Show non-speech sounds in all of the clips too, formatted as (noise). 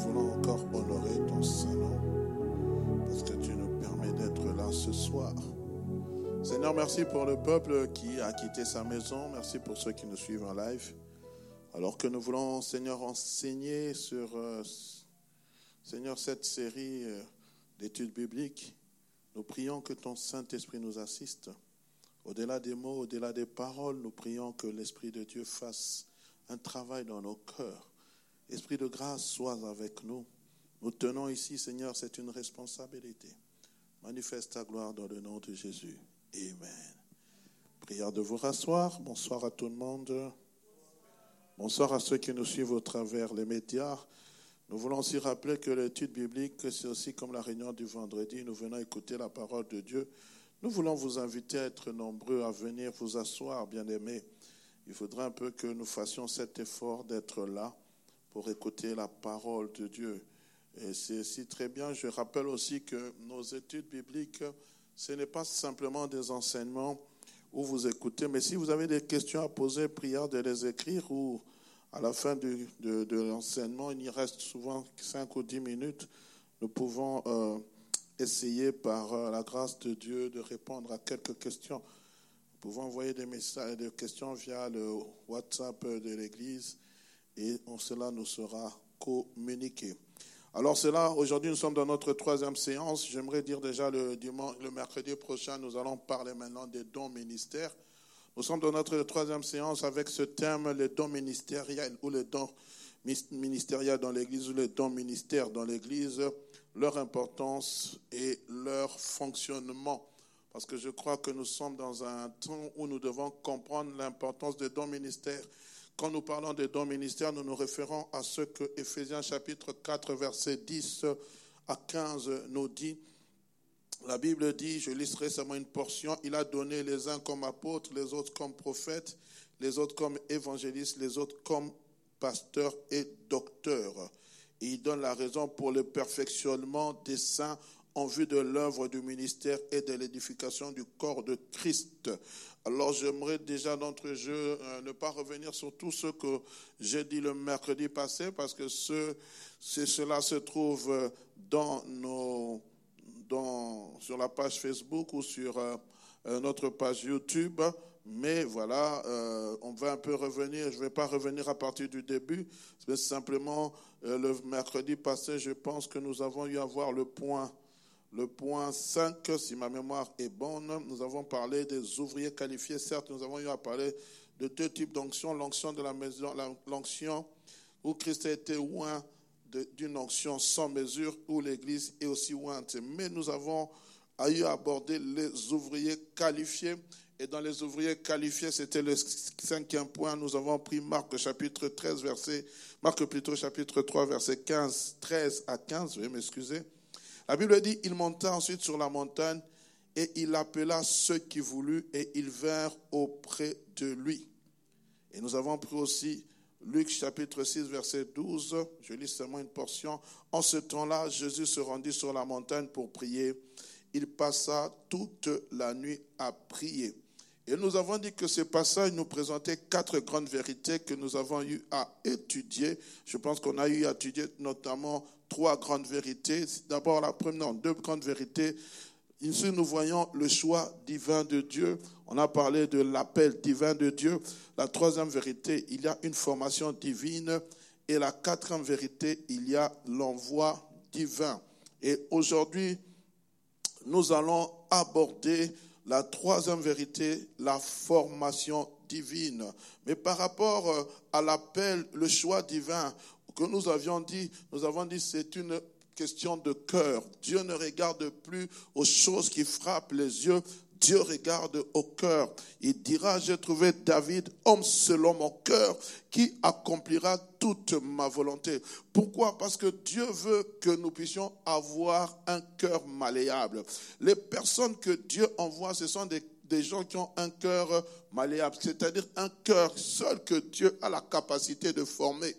Voulons encore honorer ton Saint-Nom parce que tu nous permets d'être là ce soir. Seigneur, merci pour le peuple qui a quitté sa maison. Merci pour ceux qui nous suivent en live. Alors que nous voulons, Seigneur, enseigner sur, euh, Seigneur, cette série euh, d'études bibliques, nous prions que ton Saint-Esprit nous assiste. Au-delà des mots, au-delà des paroles, nous prions que l'Esprit de Dieu fasse un travail dans nos cœurs. Esprit de grâce, sois avec nous. Nous tenons ici, Seigneur, c'est une responsabilité. Manifeste ta gloire dans le nom de Jésus. Amen. Prière de vous rasseoir. Bonsoir à tout le monde. Bonsoir à ceux qui nous suivent au travers les médias. Nous voulons aussi rappeler que l'étude biblique, c'est aussi comme la réunion du vendredi. Nous venons écouter la parole de Dieu. Nous voulons vous inviter à être nombreux, à venir vous asseoir, bien-aimés. Il faudra un peu que nous fassions cet effort d'être là pour écouter la parole de Dieu. Et c'est si très bien. Je rappelle aussi que nos études bibliques, ce n'est pas simplement des enseignements où vous écoutez, mais si vous avez des questions à poser, prière de les écrire ou à la fin de, l'enseignement, il y reste souvent 5 ou 10 minutes, nous pouvons euh, essayer par euh, la grâce de Dieu de répondre à quelques questions. Nous pouvons envoyer des messages, des questions via le WhatsApp de l'Église et cela nous sera communiqué. Alors cela, aujourd'hui nous sommes dans notre troisième séance. J'aimerais dire déjà le, dimanche, le mercredi prochain, nous allons parler maintenant des dons ministères. Nous sommes dans notre troisième séance avec ce thème, les dons ministériels ou les dons ministériels dans l'Église ou les dons ministères dans l'Église, leur importance et leur fonctionnement. Parce que je crois que nous sommes dans un temps où nous devons comprendre l'importance des dons ministères quand nous parlons des dons ministères, nous nous référons à ce que Ephésiens chapitre 4, verset 10 à 15 nous dit. La Bible dit, je listerai seulement une portion, il a donné les uns comme apôtres, les autres comme prophètes, les autres comme évangélistes, les autres comme pasteurs et docteurs. Il donne la raison pour le perfectionnement des saints en vue de l'œuvre du ministère et de l'édification du corps de Christ. Alors j'aimerais déjà d'entre jeu euh, ne pas revenir sur tout ce que j'ai dit le mercredi passé parce que ce, cela se trouve euh, dans nos, sur la page Facebook ou sur euh, notre page YouTube. Mais voilà, on va un peu revenir. Je ne vais pas revenir à partir du début. Mais simplement, le mercredi passé, je pense que nous avons eu à voir le point le point 5, si ma mémoire est bonne, nous avons parlé des ouvriers qualifiés. Certes, nous avons eu à parler de deux types d'onction. L'onction de la maison, l'onction où Christ a été oint d'une onction sans mesure, où l'Église est aussi ointe. Mais nous avons eu à aborder les ouvriers qualifiés. Et dans les ouvriers qualifiés, c'était le cinquième point. Nous avons pris Marc chapitre 13, verset, Marc plutôt chapitre 3, verset 15, 13 à 15. Veuillez m'excuser. La Bible dit, il monta ensuite sur la montagne et il appela ceux qui voulut et ils vinrent auprès de lui. Et nous avons pris aussi Luc chapitre 6 verset 12, je lis seulement une portion. En ce temps-là, Jésus se rendit sur la montagne pour prier. Il passa toute la nuit à prier. Et nous avons dit que ce passage nous présentait quatre grandes vérités que nous avons eu à étudier. Je pense qu'on a eu à étudier notamment trois grandes vérités. D'abord, la première, non, deux grandes vérités. Ici, nous voyons le choix divin de Dieu. On a parlé de l'appel divin de Dieu. La troisième vérité, il y a une formation divine. Et la quatrième vérité, il y a l'envoi divin. Et aujourd'hui, nous allons aborder la troisième vérité, la formation divine. Mais par rapport à l'appel, le choix divin, que nous avions dit, nous avons dit c'est une question de cœur. Dieu ne regarde plus aux choses qui frappent les yeux. Dieu regarde au cœur. Il dira, j'ai trouvé David, homme selon mon cœur, qui accomplira toute ma volonté. Pourquoi? Parce que Dieu veut que nous puissions avoir un cœur malléable. Les personnes que Dieu envoie, ce sont des, des gens qui ont un cœur malléable, c'est-à-dire un cœur seul que Dieu a la capacité de former.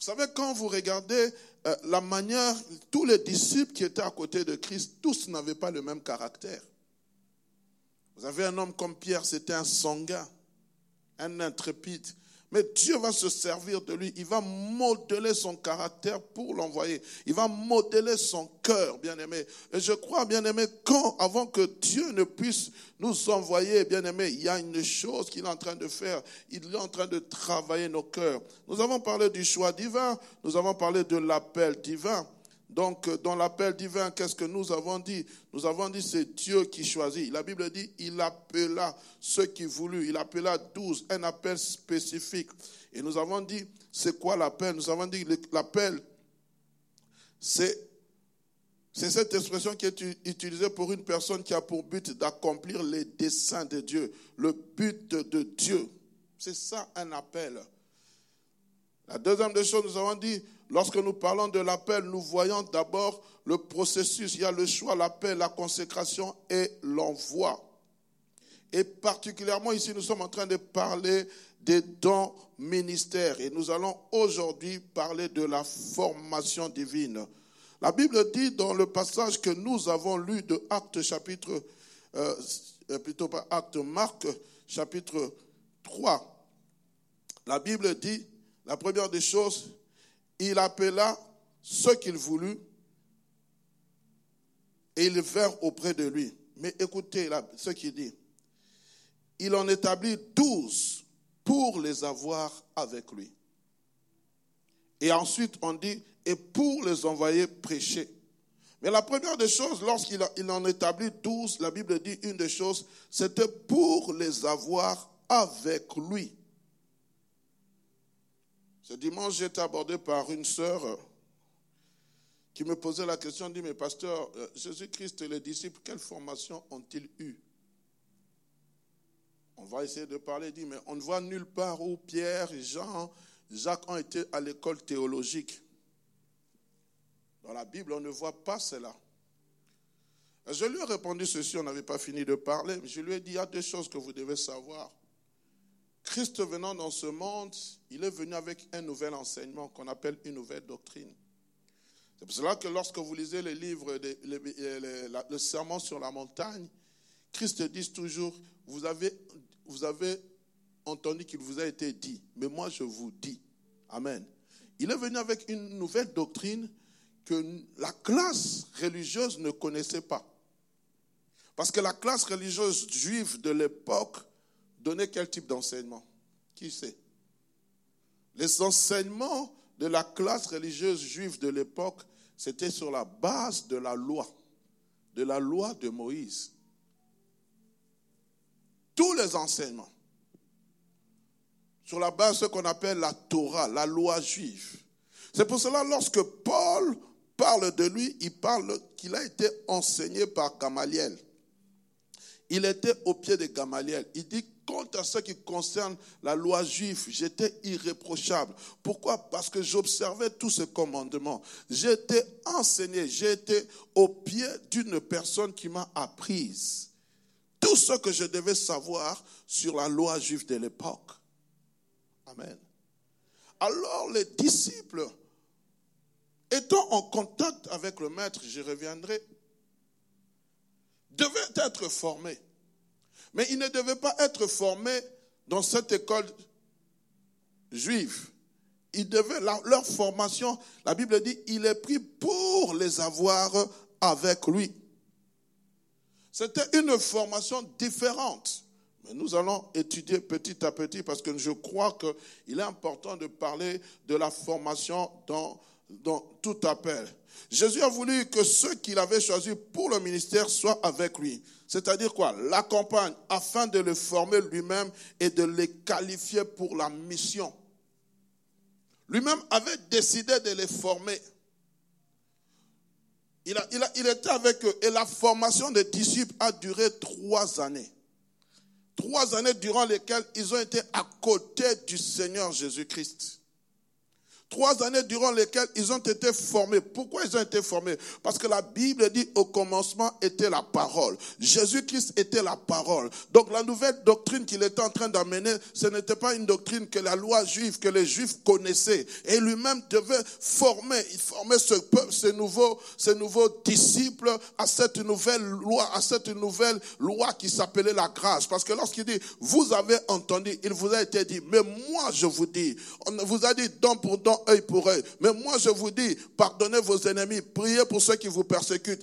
Vous savez, quand vous regardez euh, la manière, tous les disciples qui étaient à côté de Christ, tous n'avaient pas le même caractère. Vous avez un homme comme Pierre, c'était un sanguin, un intrépide. Mais Dieu va se servir de lui. Il va modeler son caractère pour l'envoyer. Il va modeler son cœur, bien-aimé. Et je crois, bien-aimé, quand, avant que Dieu ne puisse nous envoyer, bien-aimé, il y a une chose qu'il est en train de faire. Il est en train de travailler nos cœurs. Nous avons parlé du choix divin. Nous avons parlé de l'appel divin. Donc, euh, dans l'appel divin, qu'est-ce que nous avons dit? Nous avons dit c'est Dieu qui choisit. La Bible dit il appela ceux qui voulut. Il appela douze, un appel spécifique. Et nous avons dit c'est quoi l'appel? Nous avons dit l'appel, c'est c'est cette expression qui est utilisée pour une personne qui a pour but d'accomplir les desseins de Dieu, le but de Dieu. C'est ça un appel. La deuxième des choses, nous avons dit, lorsque nous parlons de l'appel, nous voyons d'abord le processus. Il y a le choix, l'appel, la consécration et l'envoi. Et particulièrement ici, nous sommes en train de parler des dons ministères. Et nous allons aujourd'hui parler de la formation divine. La Bible dit dans le passage que nous avons lu de Actes chapitre, euh, plutôt pas Actes, Marc chapitre 3. La Bible dit, la première des choses, il appela ceux qu'il voulut et ils vinrent auprès de lui. Mais écoutez ce qu'il dit. Il en établit douze pour les avoir avec lui. Et ensuite, on dit, et pour les envoyer prêcher. Mais la première des choses, lorsqu'il en établit douze, la Bible dit une des choses, c'était pour les avoir avec lui. Ce dimanche, j'ai été abordé par une sœur qui me posait la question, dit, mais pasteur, euh, Jésus-Christ et les disciples, quelle formation ont-ils eu On va essayer de parler, dit, mais on ne voit nulle part où Pierre, Jean, Jacques ont été à l'école théologique. Dans la Bible, on ne voit pas cela. Je lui ai répondu ceci, on n'avait pas fini de parler, mais je lui ai dit, il y a deux choses que vous devez savoir. Christ venant dans ce monde, il est venu avec un nouvel enseignement qu'on appelle une nouvelle doctrine. C'est pour cela que lorsque vous lisez les livres, le serment sur la montagne, Christ dit toujours, vous avez, vous avez entendu qu'il vous a été dit, mais moi je vous dis. Amen. Il est venu avec une nouvelle doctrine que la classe religieuse ne connaissait pas. Parce que la classe religieuse juive de l'époque donner quel type d'enseignement? Qui sait? Les enseignements de la classe religieuse juive de l'époque, c'était sur la base de la loi, de la loi de Moïse. Tous les enseignements, sur la base de ce qu'on appelle la Torah, la loi juive. C'est pour cela, lorsque Paul parle de lui, il parle qu'il a été enseigné par Gamaliel. Il était au pied de Gamaliel. Il dit Quant à ce qui concerne la loi juive, j'étais irréprochable. Pourquoi? Parce que j'observais tous ces commandements. J'étais enseigné, j'étais au pied d'une personne qui m'a apprise tout ce que je devais savoir sur la loi juive de l'époque. Amen. Alors les disciples, étant en contact avec le maître, je reviendrai, devaient être formés. Mais ils ne devaient pas être formés dans cette école juive. Ils devaient, leur formation, la Bible dit, il est pris pour les avoir avec lui. C'était une formation différente. Mais nous allons étudier petit à petit parce que je crois qu'il est important de parler de la formation dans tout appel. Jésus a voulu que ceux qu'il avait choisis pour le ministère soient avec lui. C'est-à-dire quoi? L'accompagne afin de le former lui-même et de les qualifier pour la mission. Lui-même avait décidé de les former. Il, a, il était avec eux et la formation des disciples a duré trois années. Trois années durant lesquelles ils ont été à côté du Seigneur Jésus-Christ. Trois années durant lesquelles ils ont été formés. Pourquoi ils ont été formés? Parce que la Bible dit au commencement était la parole. Jésus-Christ était la parole. Donc la nouvelle doctrine qu'il était en train d'amener, ce n'était pas une doctrine que la loi juive, que les juifs connaissaient. Et lui-même devait former, il formait ce peuple, ces nouveaux, ces nouveaux disciples à cette nouvelle loi, à cette nouvelle loi qui s'appelait la grâce. Parce que lorsqu'il dit, vous avez entendu, il vous a été dit, mais moi je vous dis, on vous a dit don pour don, œil pour œil. Mais moi, je vous dis, pardonnez vos ennemis, priez pour ceux qui vous persécutent.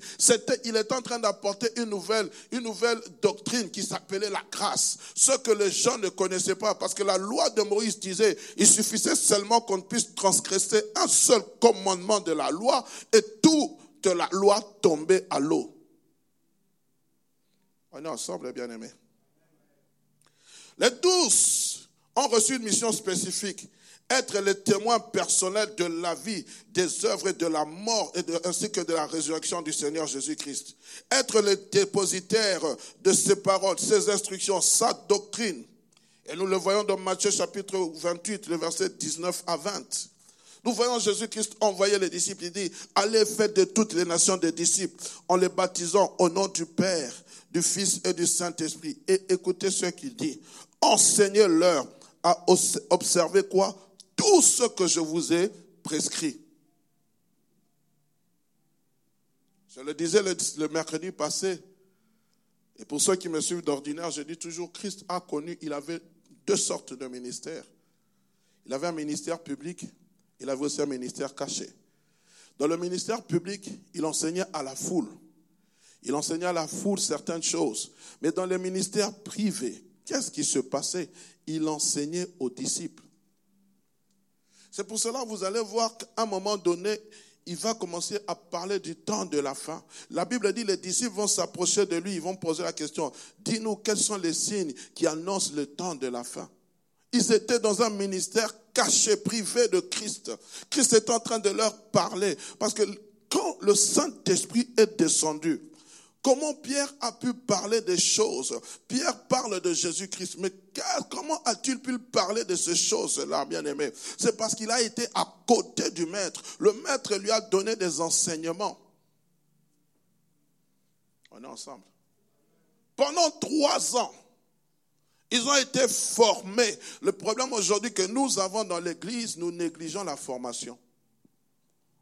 Il est en train d'apporter une nouvelle, une nouvelle doctrine qui s'appelait la grâce. Ce que les gens ne connaissaient pas, parce que la loi de Moïse disait, il suffisait seulement qu'on puisse transgresser un seul commandement de la loi et tout de la loi tombait à l'eau. On est ensemble, bien aimés. Les douze ont reçu une mission spécifique être les témoins personnels de la vie, des œuvres et de la mort, et ainsi que de la résurrection du Seigneur Jésus-Christ. Être les dépositaires de ses paroles, ses instructions, sa doctrine. Et nous le voyons dans Matthieu chapitre 28, le verset 19 à 20. Nous voyons Jésus-Christ envoyer les disciples. Il dit, allez faites de toutes les nations des disciples en les baptisant au nom du Père, du Fils et du Saint-Esprit. Et écoutez ce qu'il dit. Enseignez-leur à observer quoi? Tout ce que je vous ai prescrit. Je le disais le, mercredi passé, et pour ceux qui me suivent d'ordinaire, je dis toujours, Christ a connu, il avait deux sortes de ministères. Il avait un ministère public, il avait aussi un ministère caché. Dans le ministère public, il enseignait à la foule. Il enseignait à la foule certaines choses. Mais dans le ministère privé, qu'est-ce qui se passait? Il enseignait aux disciples. C'est pour cela que vous allez voir qu'à un moment donné, il va commencer à parler du temps de la fin. La Bible dit les disciples vont s'approcher de lui, ils vont poser la question, dis-nous quels sont les signes qui annoncent le temps de la fin? Ils étaient dans un ministère caché, privé de Christ. Christ est en train de leur parler parce que quand le Saint-Esprit est descendu, Comment Pierre a pu parler des choses? Pierre parle de Jésus-Christ, mais comment a-t-il pu parler de ces choses-là, bien-aimé? C'est parce qu'il a été à côté du maître. Le maître lui a donné des enseignements. On est ensemble. Pendant trois ans, ils ont été formés. Le problème aujourd'hui que nous avons dans l'Église, nous négligeons la formation.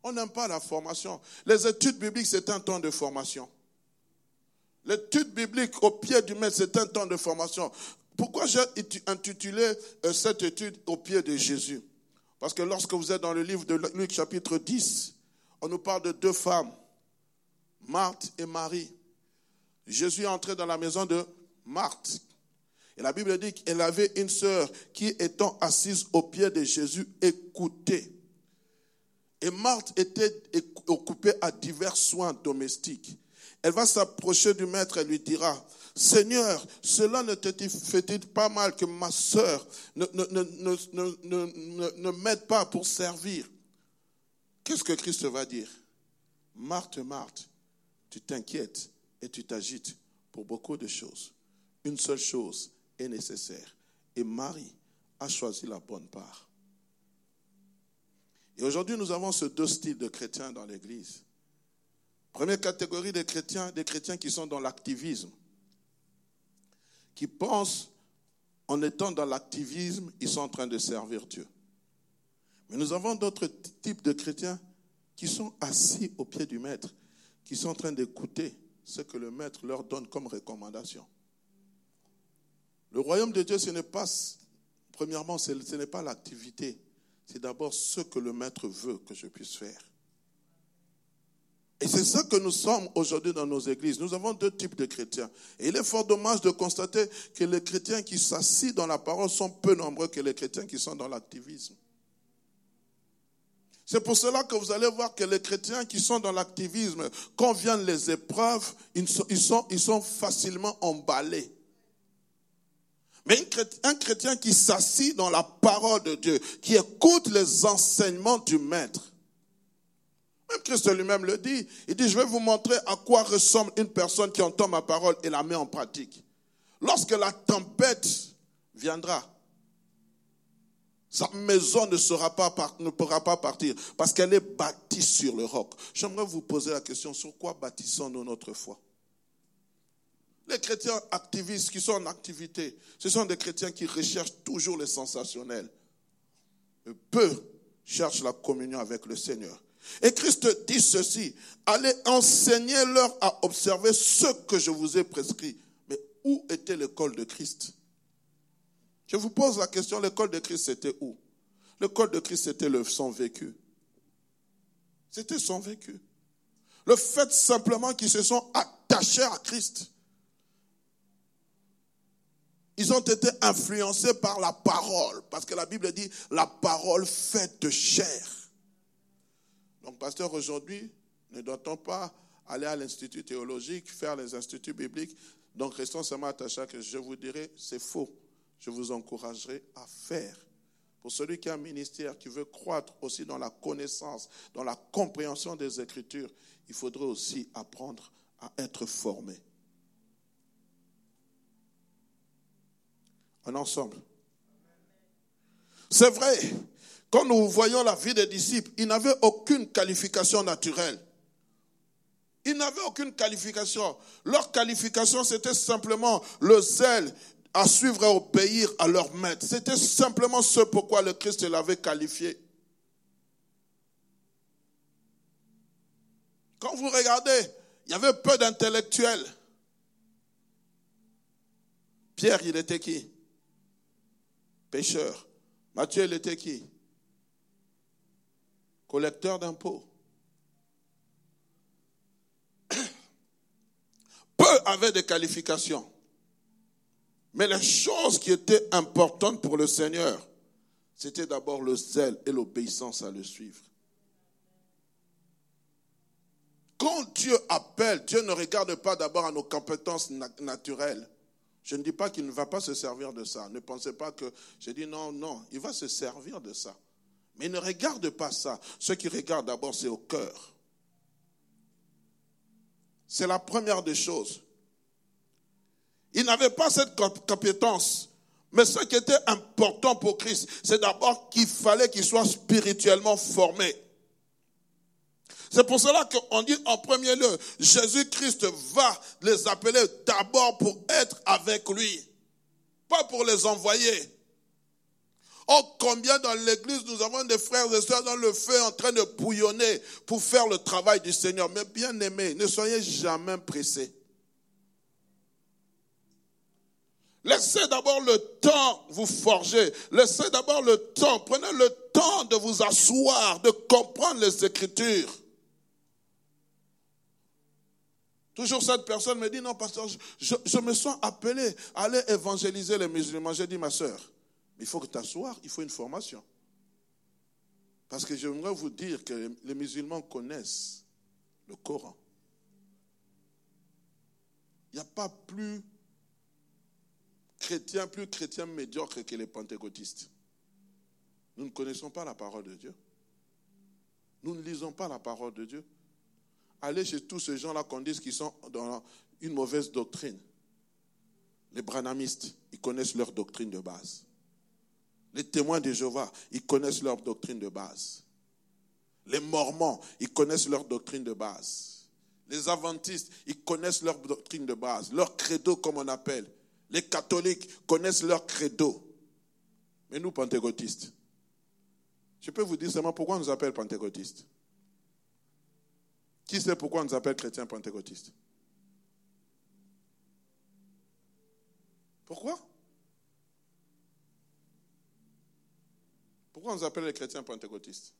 On n'aime pas la formation. Les études bibliques, c'est un temps de formation. L'étude biblique au pied du maître, c'est un temps de formation. Pourquoi j'ai intitulé euh, cette étude au pied de Jésus? Parce que lorsque vous êtes dans le livre de Luc chapitre 10, on nous parle de deux femmes, Marthe et Marie. Jésus est entré dans la maison de Marthe. Et la Bible dit qu'elle avait une sœur qui, étant assise au pied de Jésus, écoutait. Et Marthe était occupée à divers soins domestiques. Elle va s'approcher du maître et lui dira, Seigneur, cela ne te fait-il pas mal que ma sœur ne, ne, m'aide pas pour servir? Qu'est-ce que Christ va dire? Marthe, Marthe, tu t'inquiètes et tu t'agites pour beaucoup de choses. Une seule chose est nécessaire. Et Marie a choisi la bonne part. Et aujourd'hui, nous avons ce deux styles de chrétiens dans l'Église. Première catégorie des chrétiens, des chrétiens qui sont dans l'activisme, qui pensent en étant dans l'activisme, ils sont en train de servir Dieu. Mais nous avons d'autres types de chrétiens qui sont assis au pied du maître, qui sont en train d'écouter ce que le maître leur donne comme recommandation. Le royaume de Dieu, ce n'est pas, premièrement, ce n'est pas l'activité, c'est d'abord ce que le maître veut que je puisse faire. Et c'est ça que nous sommes aujourd'hui dans nos églises. Nous avons deux types de chrétiens. Et il est fort dommage de constater que les chrétiens qui s'assient dans la parole sont peu nombreux que les chrétiens qui sont dans l'activisme. C'est pour cela que vous allez voir que les chrétiens qui sont dans l'activisme, quand viennent les épreuves, ils sont, ils sont, facilement emballés. Mais un chrétien qui s'assit dans la parole de Dieu, qui écoute les enseignements du Maître, même Christ lui-même le dit. Il dit, je vais vous montrer à quoi ressemble une personne qui entend ma parole et la met en pratique. Lorsque la tempête viendra, Sa maison ne, sera pas, ne pourra pas partir parce qu'elle est bâtie sur le roc. J'aimerais vous poser la question, sur quoi bâtissons-nous notre foi? Les chrétiens activistes qui sont en activité, ce sont des chrétiens qui recherchent toujours le sensationnel. Peu cherchent la communion avec le Seigneur. Et Christ dit ceci, allez enseigner leur à observer ce que je vous ai prescrit. Mais où était l'école de Christ? Je vous pose la question, l'école de Christ, c'était où? L'école de Christ, c'était le son vécu. C'était son vécu. Le fait simplement qu'ils se sont attachés à Christ. Ils ont été influencés par la parole, parce que la Bible dit la parole faite chair. Donc, pasteur, aujourd'hui, ne doit-on pas aller à l'institut théologique, faire les instituts bibliques? Donc, restons seulement attachés à que je vous dirai, c'est faux je vous encouragerai à faire. Pour celui qui a un ministère, qui veut croître aussi dans la connaissance, dans la compréhension des Écritures, il faudrait aussi apprendre à être formé. En ensemble. C'est vrai, quand nous voyons la vie des disciples, ils n'avaient aucune qualification naturelle. Ils n'avaient aucune qualification. Leur qualification, c'était simplement le zèle à suivre et obéir à leur maître. C'était simplement ce pourquoi le Christ l'avait qualifié. Quand vous regardez, il y avait peu d'intellectuels. Pierre, il était qui? Pêcheur. Matthieu, il était qui? Collecteur d'impôts. (coughs) Peu avaient des qualifications. Mais les choses qui étaient importantes pour le Seigneur, c'était d'abord le zèle et l'obéissance à le suivre. Quand Dieu appelle, Dieu ne regarde pas d'abord à nos compétences naturelles. Je ne dis pas qu'il ne va pas se servir de ça. Ne pensez pas que j'ai dit non, non, il va se servir de ça. Mais ne regarde pas ça. Ce qui regarde d'abord, c'est au cœur. C'est la première des choses. Il n'avait pas cette compétence. Mais ce qui était important pour Christ, c'est d'abord qu'il fallait qu'il soit spirituellement formé. C'est pour cela qu'on dit en premier lieu, Jésus-Christ va les appeler d'abord pour être avec lui, pas pour les envoyer. Oh, combien dans l'église nous avons des frères et sœurs dans le feu en train de bouillonner pour faire le travail du Seigneur. Mais bien aimés, ne soyez jamais pressés. Laissez d'abord le temps vous forger. Laissez d'abord le temps. Prenez le temps de vous asseoir, de comprendre les Écritures. Toujours cette personne me dit, non, pasteur, je, me sens appelé à aller évangéliser les musulmans. J'ai dit, ma soeur, il faut que t'asseoir, il faut une formation. Parce que j'aimerais vous dire que les musulmans connaissent le Coran. Il n'y a pas plus chrétiens, plus chrétiens médiocres que les pentecôtistes. Nous ne connaissons pas la parole de Dieu. Nous ne lisons pas la parole de Dieu. Allez chez tous ces gens-là qu'on dit qu'ils sont dans une mauvaise doctrine. Les branamistes, ils connaissent leur doctrine de base. Les témoins de Jéhovah, ils connaissent leur doctrine de base. Les mormons, ils connaissent leur doctrine de base. Les adventistes, ils connaissent leur doctrine de base, leur credo comme on appelle. Les catholiques connaissent leur credo. Mais nous, pentecôtistes, je peux vous dire seulement pourquoi on nous appelle pentecôtistes. Qui sait pourquoi on nous appelle chrétiens pentecôtistes? Pourquoi? Pourquoi on nous appelle les chrétiens pentecôtistes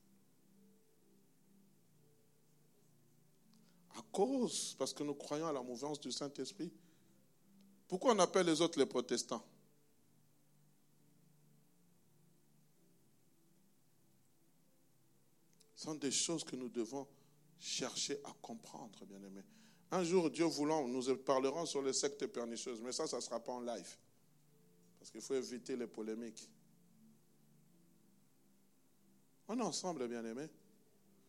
À cause, parce que nous croyons à la mouvance du Saint-Esprit. Pourquoi on appelle les autres les protestants Ce sont des choses que nous devons chercher à comprendre, bien aimés. Un jour, Dieu voulant, nous parlerons sur les sectes pernicieuses, mais ça, ça ne sera pas en live. Parce qu'il faut éviter les polémiques. On est ensemble, bien aimés.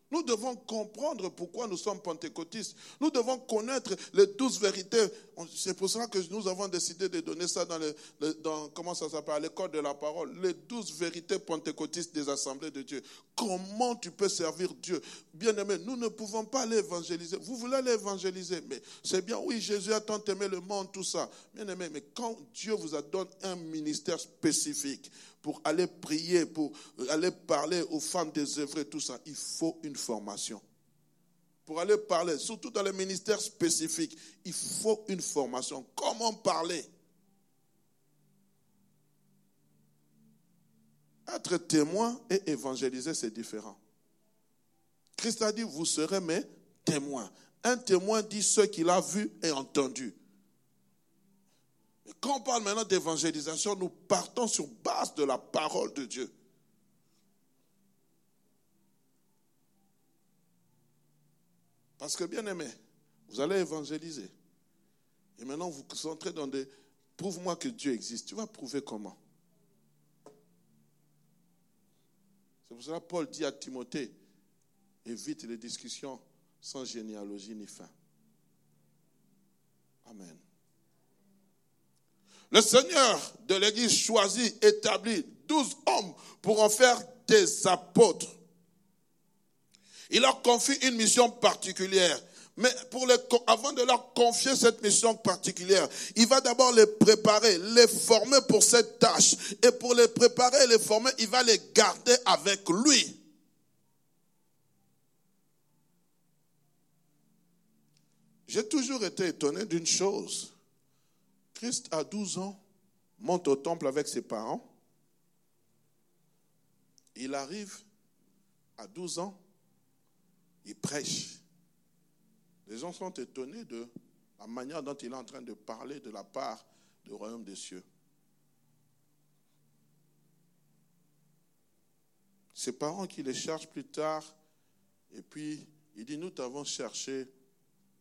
Nous devons comprendre pourquoi nous sommes pentecôtistes. Nous devons connaître les douze vérités. C'est pour cela que nous avons décidé de donner ça dans, le, dans comment ça s'appelle, l'école de la parole. Les douze vérités pentecôtistes des assemblées de Dieu. Comment tu peux servir Dieu? Bien aimé, nous ne pouvons pas l'évangéliser. Vous voulez l'évangéliser, mais c'est bien, oui, Jésus a tant aimé le monde, tout ça. Bien aimé, mais quand Dieu vous a donné un ministère spécifique, pour aller prier, pour aller parler aux femmes désœuvrées, tout ça, il faut une formation. Pour aller parler, surtout dans les ministères spécifiques, il faut une formation. Comment parler? Être témoin et évangéliser, c'est différent. Christ a dit, vous serez mes témoins. Un témoin dit ce qu'il a vu et entendu. Quand on parle maintenant d'évangélisation, nous partons sur base de la parole de Dieu. Parce que, bien aimé, vous allez évangéliser. Et maintenant, vous entrez dans des... Prouve-moi que Dieu existe. Tu vas prouver comment? C'est pour cela que Paul dit à Timothée, évite les discussions sans généalogie ni fin. Amen. Le Seigneur de l'Église choisit, établit douze hommes pour en faire des apôtres. Il leur confie une mission particulière. Mais avant de leur confier cette mission particulière, il va d'abord les préparer, les former pour cette tâche. Et pour les préparer les former, il va les garder avec lui. J'ai toujours été étonné d'une chose. Christ, à 12 ans, monte au temple avec ses parents. Il arrive à 12 ans, il prêche. Les gens sont étonnés de la manière dont il est en train de parler de la part du royaume des cieux. Ses parents qui les cherchent plus tard, et puis il dit, nous t'avons cherché,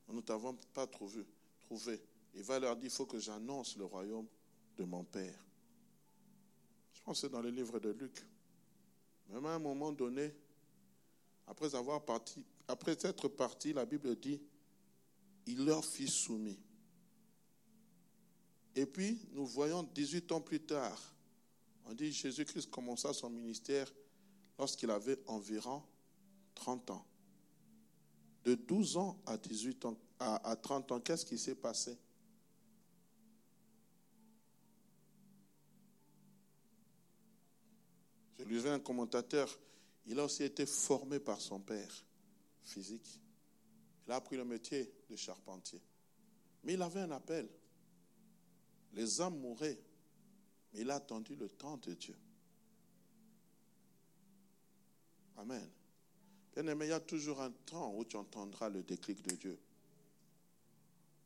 nous ne t'avons pas trouvé. trouvé. Il va leur dire, il faut que j'annonce le royaume de mon Père. Je pense que c'est dans le livre de Luc. Même à un moment donné, après avoir parti, après être parti, la Bible dit, il leur fit soumis. Et puis, nous voyons 18 ans plus tard, on dit Jésus-Christ commença son ministère lorsqu'il avait environ 30 ans. De 12 ans à 18 ans, à, à 30 ans, qu'est-ce qui s'est passé? Lui un commentateur, il a aussi été formé par son père physique. Il a appris le métier de charpentier. Mais il avait un appel. Les âmes mouraient, mais il a attendu le temps de Dieu. Amen. Bien aimé, il y a toujours un temps où tu entendras le déclic de Dieu.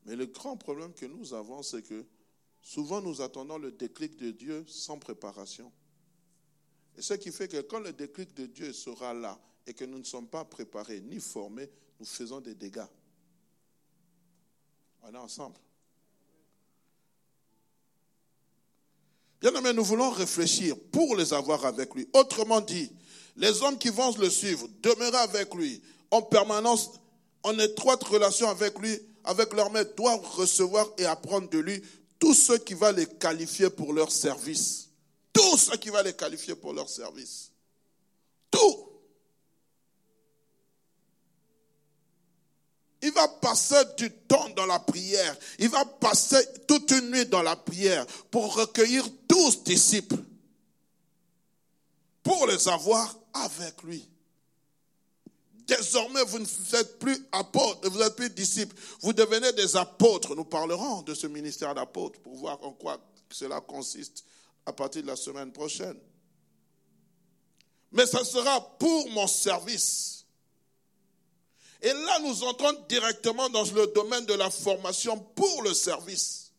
Mais le grand problème que nous avons, c'est que souvent nous attendons le déclic de Dieu sans préparation. Et ce qui fait que quand le déclic de Dieu sera là et que nous ne sommes pas préparés ni formés, nous faisons des dégâts. On est ensemble. Bien aimé, nous voulons réfléchir pour les avoir avec lui. Autrement dit, les hommes qui vont le suivre, demeurer avec lui, en permanence, en étroite relation avec lui, avec leur maître, doivent recevoir et apprendre de lui tout ce qui va les qualifier pour leur service. Tout ce qui va les qualifier pour leur service. Tout. Il va passer du temps dans la prière. Il va passer toute une nuit dans la prière pour recueillir douze disciples. Pour les avoir avec lui. Désormais, vous ne êtes plus apôtres, vous n'êtes plus disciples. Vous devenez des apôtres. Nous parlerons de ce ministère d'apôtres pour voir en quoi cela consiste à partir de la semaine prochaine. Mais ça sera pour mon service. Et là, nous entrons directement dans le domaine de la formation pour le service.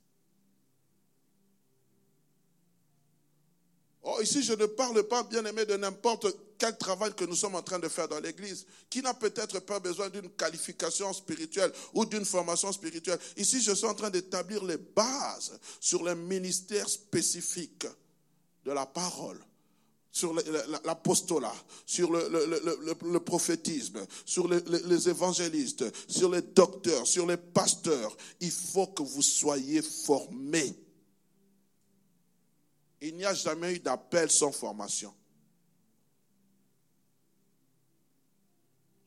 Oh, ici, je ne parle pas, bien aimé, de n'importe quel travail que nous sommes en train de faire dans l'Église, qui n'a peut-être pas besoin d'une qualification spirituelle ou d'une formation spirituelle. Ici, je suis en train d'établir les bases sur les ministères spécifiques de la parole, sur l'apostolat, sur le, prophétisme, sur les évangélistes, sur les docteurs, sur les pasteurs. Il faut que vous soyez formés. Il n'y a jamais eu d'appel sans formation.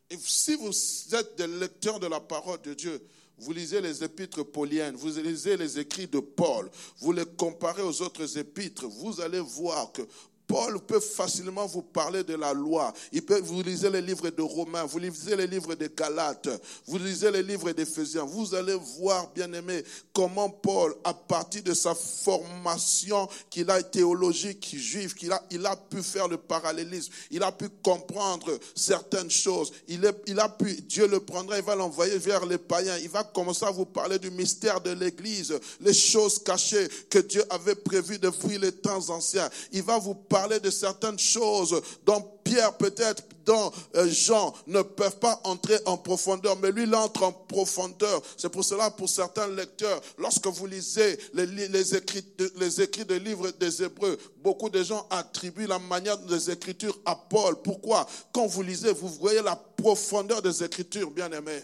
Et si vous êtes des lecteurs de la parole de Dieu, vous lisez les épîtres pauliennes, vous lisez les écrits de Paul, vous les comparez aux autres épîtres, vous allez voir que Paul peut facilement vous parler de la loi. Il peut, vous lisez les livres de Romains, vous lisez les livres de Galates, vous lisez les livres d'Éphésiens. Vous allez voir, bien aimé, comment Paul, à partir de sa formation qu'il a théologique juive, qu'il a, il a pu faire le parallélisme, il a pu comprendre certaines choses. Il, est, il a pu, Dieu le prendra, il va l'envoyer vers les païens. Il va commencer à vous parler du mystère de l'Église, les choses cachées que Dieu avait prévues depuis les temps anciens. Il va vous parler parler de certaines choses dont Pierre peut-être, dont euh, Jean ne peuvent pas entrer en profondeur, mais lui, il entre en profondeur. C'est pour cela, pour certains lecteurs, lorsque vous lisez les, écrits, des livres des Hébreux, beaucoup de gens attribuent la manière des Écritures à Paul. Pourquoi? Quand vous lisez, vous voyez la profondeur des Écritures, bien aimés.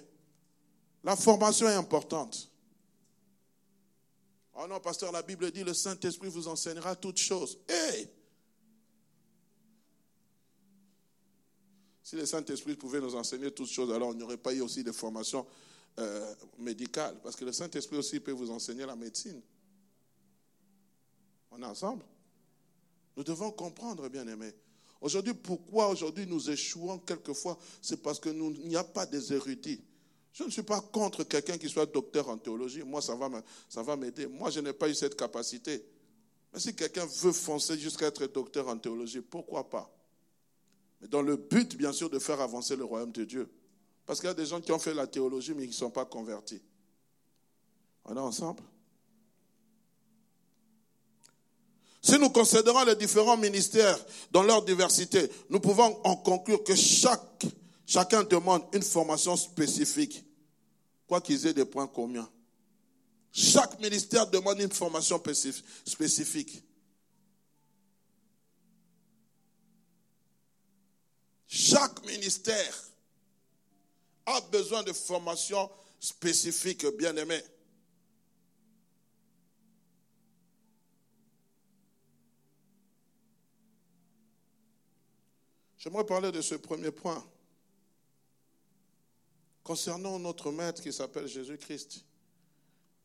La formation est importante. Oh non, pasteur, la Bible dit le Saint-Esprit vous enseignera toutes choses. Hé Si le Saint-Esprit pouvait nous enseigner toutes choses, alors on n'y aurait pas eu aussi de formation euh, médicale. Parce que le Saint-Esprit aussi peut vous enseigner la médecine. On est ensemble Nous devons comprendre, bien aimés. Aujourd'hui, pourquoi aujourd'hui nous échouons quelquefois? C'est parce qu'il n'y a pas des érudits. Je ne suis pas contre quelqu'un qui soit docteur en théologie. Moi, ça va m'aider. Moi, je n'ai pas eu cette capacité. Mais si quelqu'un veut foncer jusqu'à être docteur en théologie, pourquoi pas? Mais dans le but, bien sûr, de faire avancer le royaume de Dieu. Parce qu'il y a des gens qui ont fait la théologie, mais qui ne sont pas convertis. On est ensemble Si nous considérons les différents ministères dans leur diversité, nous pouvons en conclure que chaque, chacun demande une formation spécifique, quoi qu'ils aient des points communs. Chaque ministère demande une formation spécifique. Chaque ministère a besoin de formation spécifique, bien aimé. J'aimerais parler de ce premier point concernant notre maître qui s'appelle Jésus-Christ.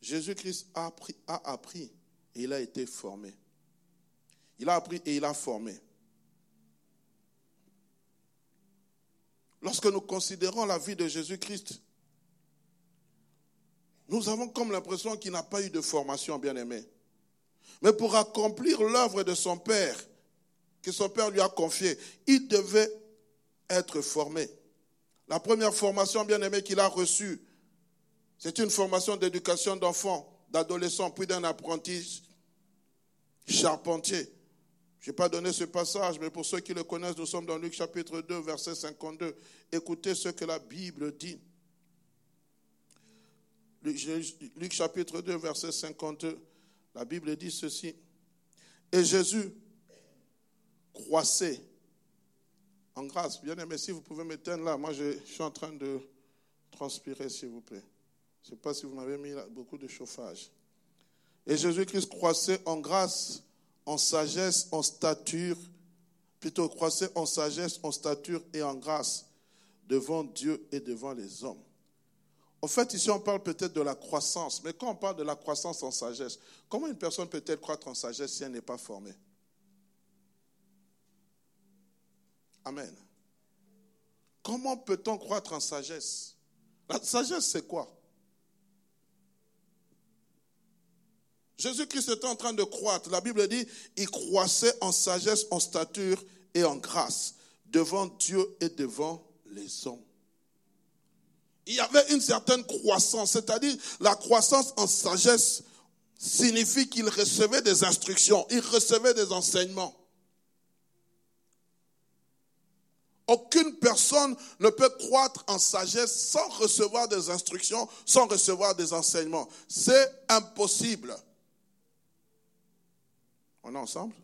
Jésus-Christ a appris, a appris et il a été formé. Il a appris et il a formé. Lorsque nous considérons la vie de Jésus-Christ, nous avons comme l'impression qu'il n'a pas eu de formation, bien aimé. Mais pour accomplir l'œuvre de son Père, que son Père lui a confiée, il devait être formé. La première formation, bien aimé, qu'il a reçue, c'est une formation d'éducation d'enfants, d'adolescents, puis d'un apprenti charpentier. Je n'ai pas donné ce passage, mais pour ceux qui le connaissent, nous sommes dans Luc chapitre 2, verset 52. Écoutez ce que la Bible dit. Luc chapitre 2, verset 52. La Bible dit ceci. Et Jésus croissait en grâce. Bien aimé, si vous pouvez m'éteindre là, moi je suis en train de transpirer, s'il vous plaît. Je ne sais pas si vous m'avez mis beaucoup de chauffage. Et Jésus-Christ croissait en grâce en sagesse, en stature, plutôt croissez en sagesse, en stature et en grâce devant Dieu et devant les hommes. En fait, ici, on parle peut-être de la croissance, mais quand on parle de la croissance en sagesse, comment une personne peut-elle croître en sagesse si elle n'est pas formée? Amen. Comment peut-on croître en sagesse? La sagesse, c'est quoi? Jésus-Christ était en train de croître. La Bible dit, il croissait en sagesse, en stature et en grâce devant Dieu et devant les hommes. Il y avait une certaine croissance, c'est-à-dire la croissance en sagesse signifie qu'il recevait des instructions, il recevait des enseignements. Aucune personne ne peut croître en sagesse sans recevoir des instructions, sans recevoir des enseignements. C'est impossible. On est ensemble?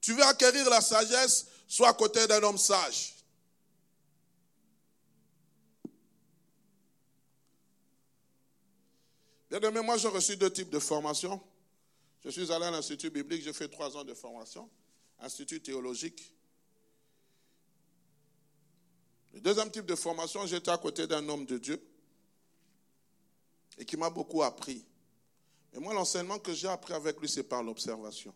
Tu veux acquérir la sagesse, sois à côté d'un homme sage. Bien aimé, moi j'ai reçu deux types de formations. Je suis allé à l'Institut biblique, j'ai fait trois ans de formation, Institut théologique. Le deuxième type de formation, j'étais à côté d'un homme de Dieu et qui m'a beaucoup appris. Mais moi, l'enseignement que j'ai appris avec lui, c'est par l'observation.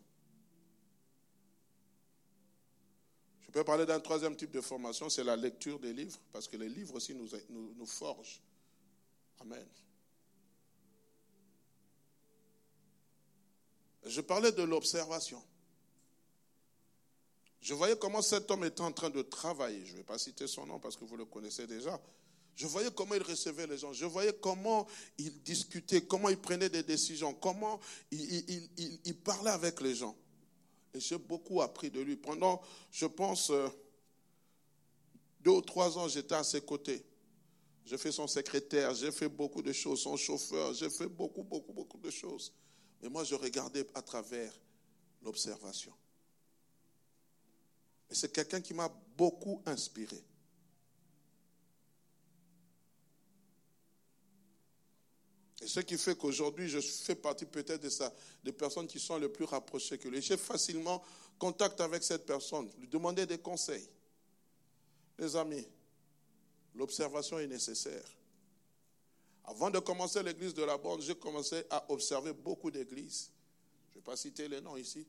Je peux parler d'un troisième type de formation, c'est la lecture des livres, parce que les livres aussi nous forgent. Amen. Je parlais de l'observation. Je voyais comment cet homme était en train de travailler. Je ne vais pas citer son nom parce que vous le connaissez déjà. Je voyais comment il recevait les gens. Je voyais comment il discutait, comment il prenait des décisions, comment il, parlait avec les gens. Et j'ai beaucoup appris de lui. Pendant, je pense, euh, deux ou trois ans, j'étais à ses côtés. J'ai fait son secrétaire, j'ai fait beaucoup de choses, son chauffeur, j'ai fait beaucoup, beaucoup, beaucoup de choses. Et moi, je regardais à travers l'observation. Et c'est quelqu'un qui m'a beaucoup inspiré. Ce qui fait qu'aujourd'hui, je fais partie peut-être de ça, des personnes qui sont les plus rapprochées que lui. J'ai facilement contact avec cette personne, lui demander des conseils. Les amis, l'observation est nécessaire. Avant de commencer l'église de la bande, j'ai commencé à observer beaucoup d'églises. Je ne vais pas citer les noms ici.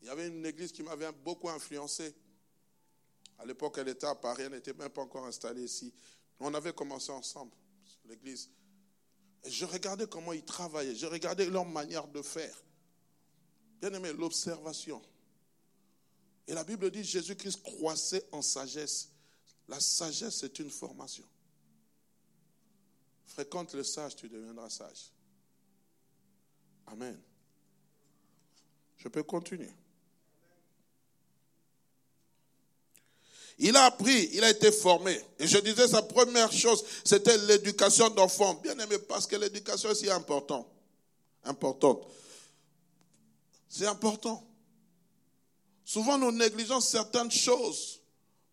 Il y avait une église qui m'avait beaucoup influencé. À l'époque, elle était à Paris, elle n'était même pas encore installée ici. On avait commencé ensemble, l'église. Je regardais comment ils travaillaient, je regardais leur manière de faire. Bien aimé, l'observation. Et la Bible dit Jésus-Christ croissait en sagesse. La sagesse, c'est une formation. Fréquente le sage, tu deviendras sage. Amen. Je peux continuer. Il a appris, il a été formé. Et je disais, sa première chose, c'était l'éducation d'enfants. Bien aimé, parce que l'éducation est si important. Importante. C'est important. Souvent, nous négligeons certaines choses.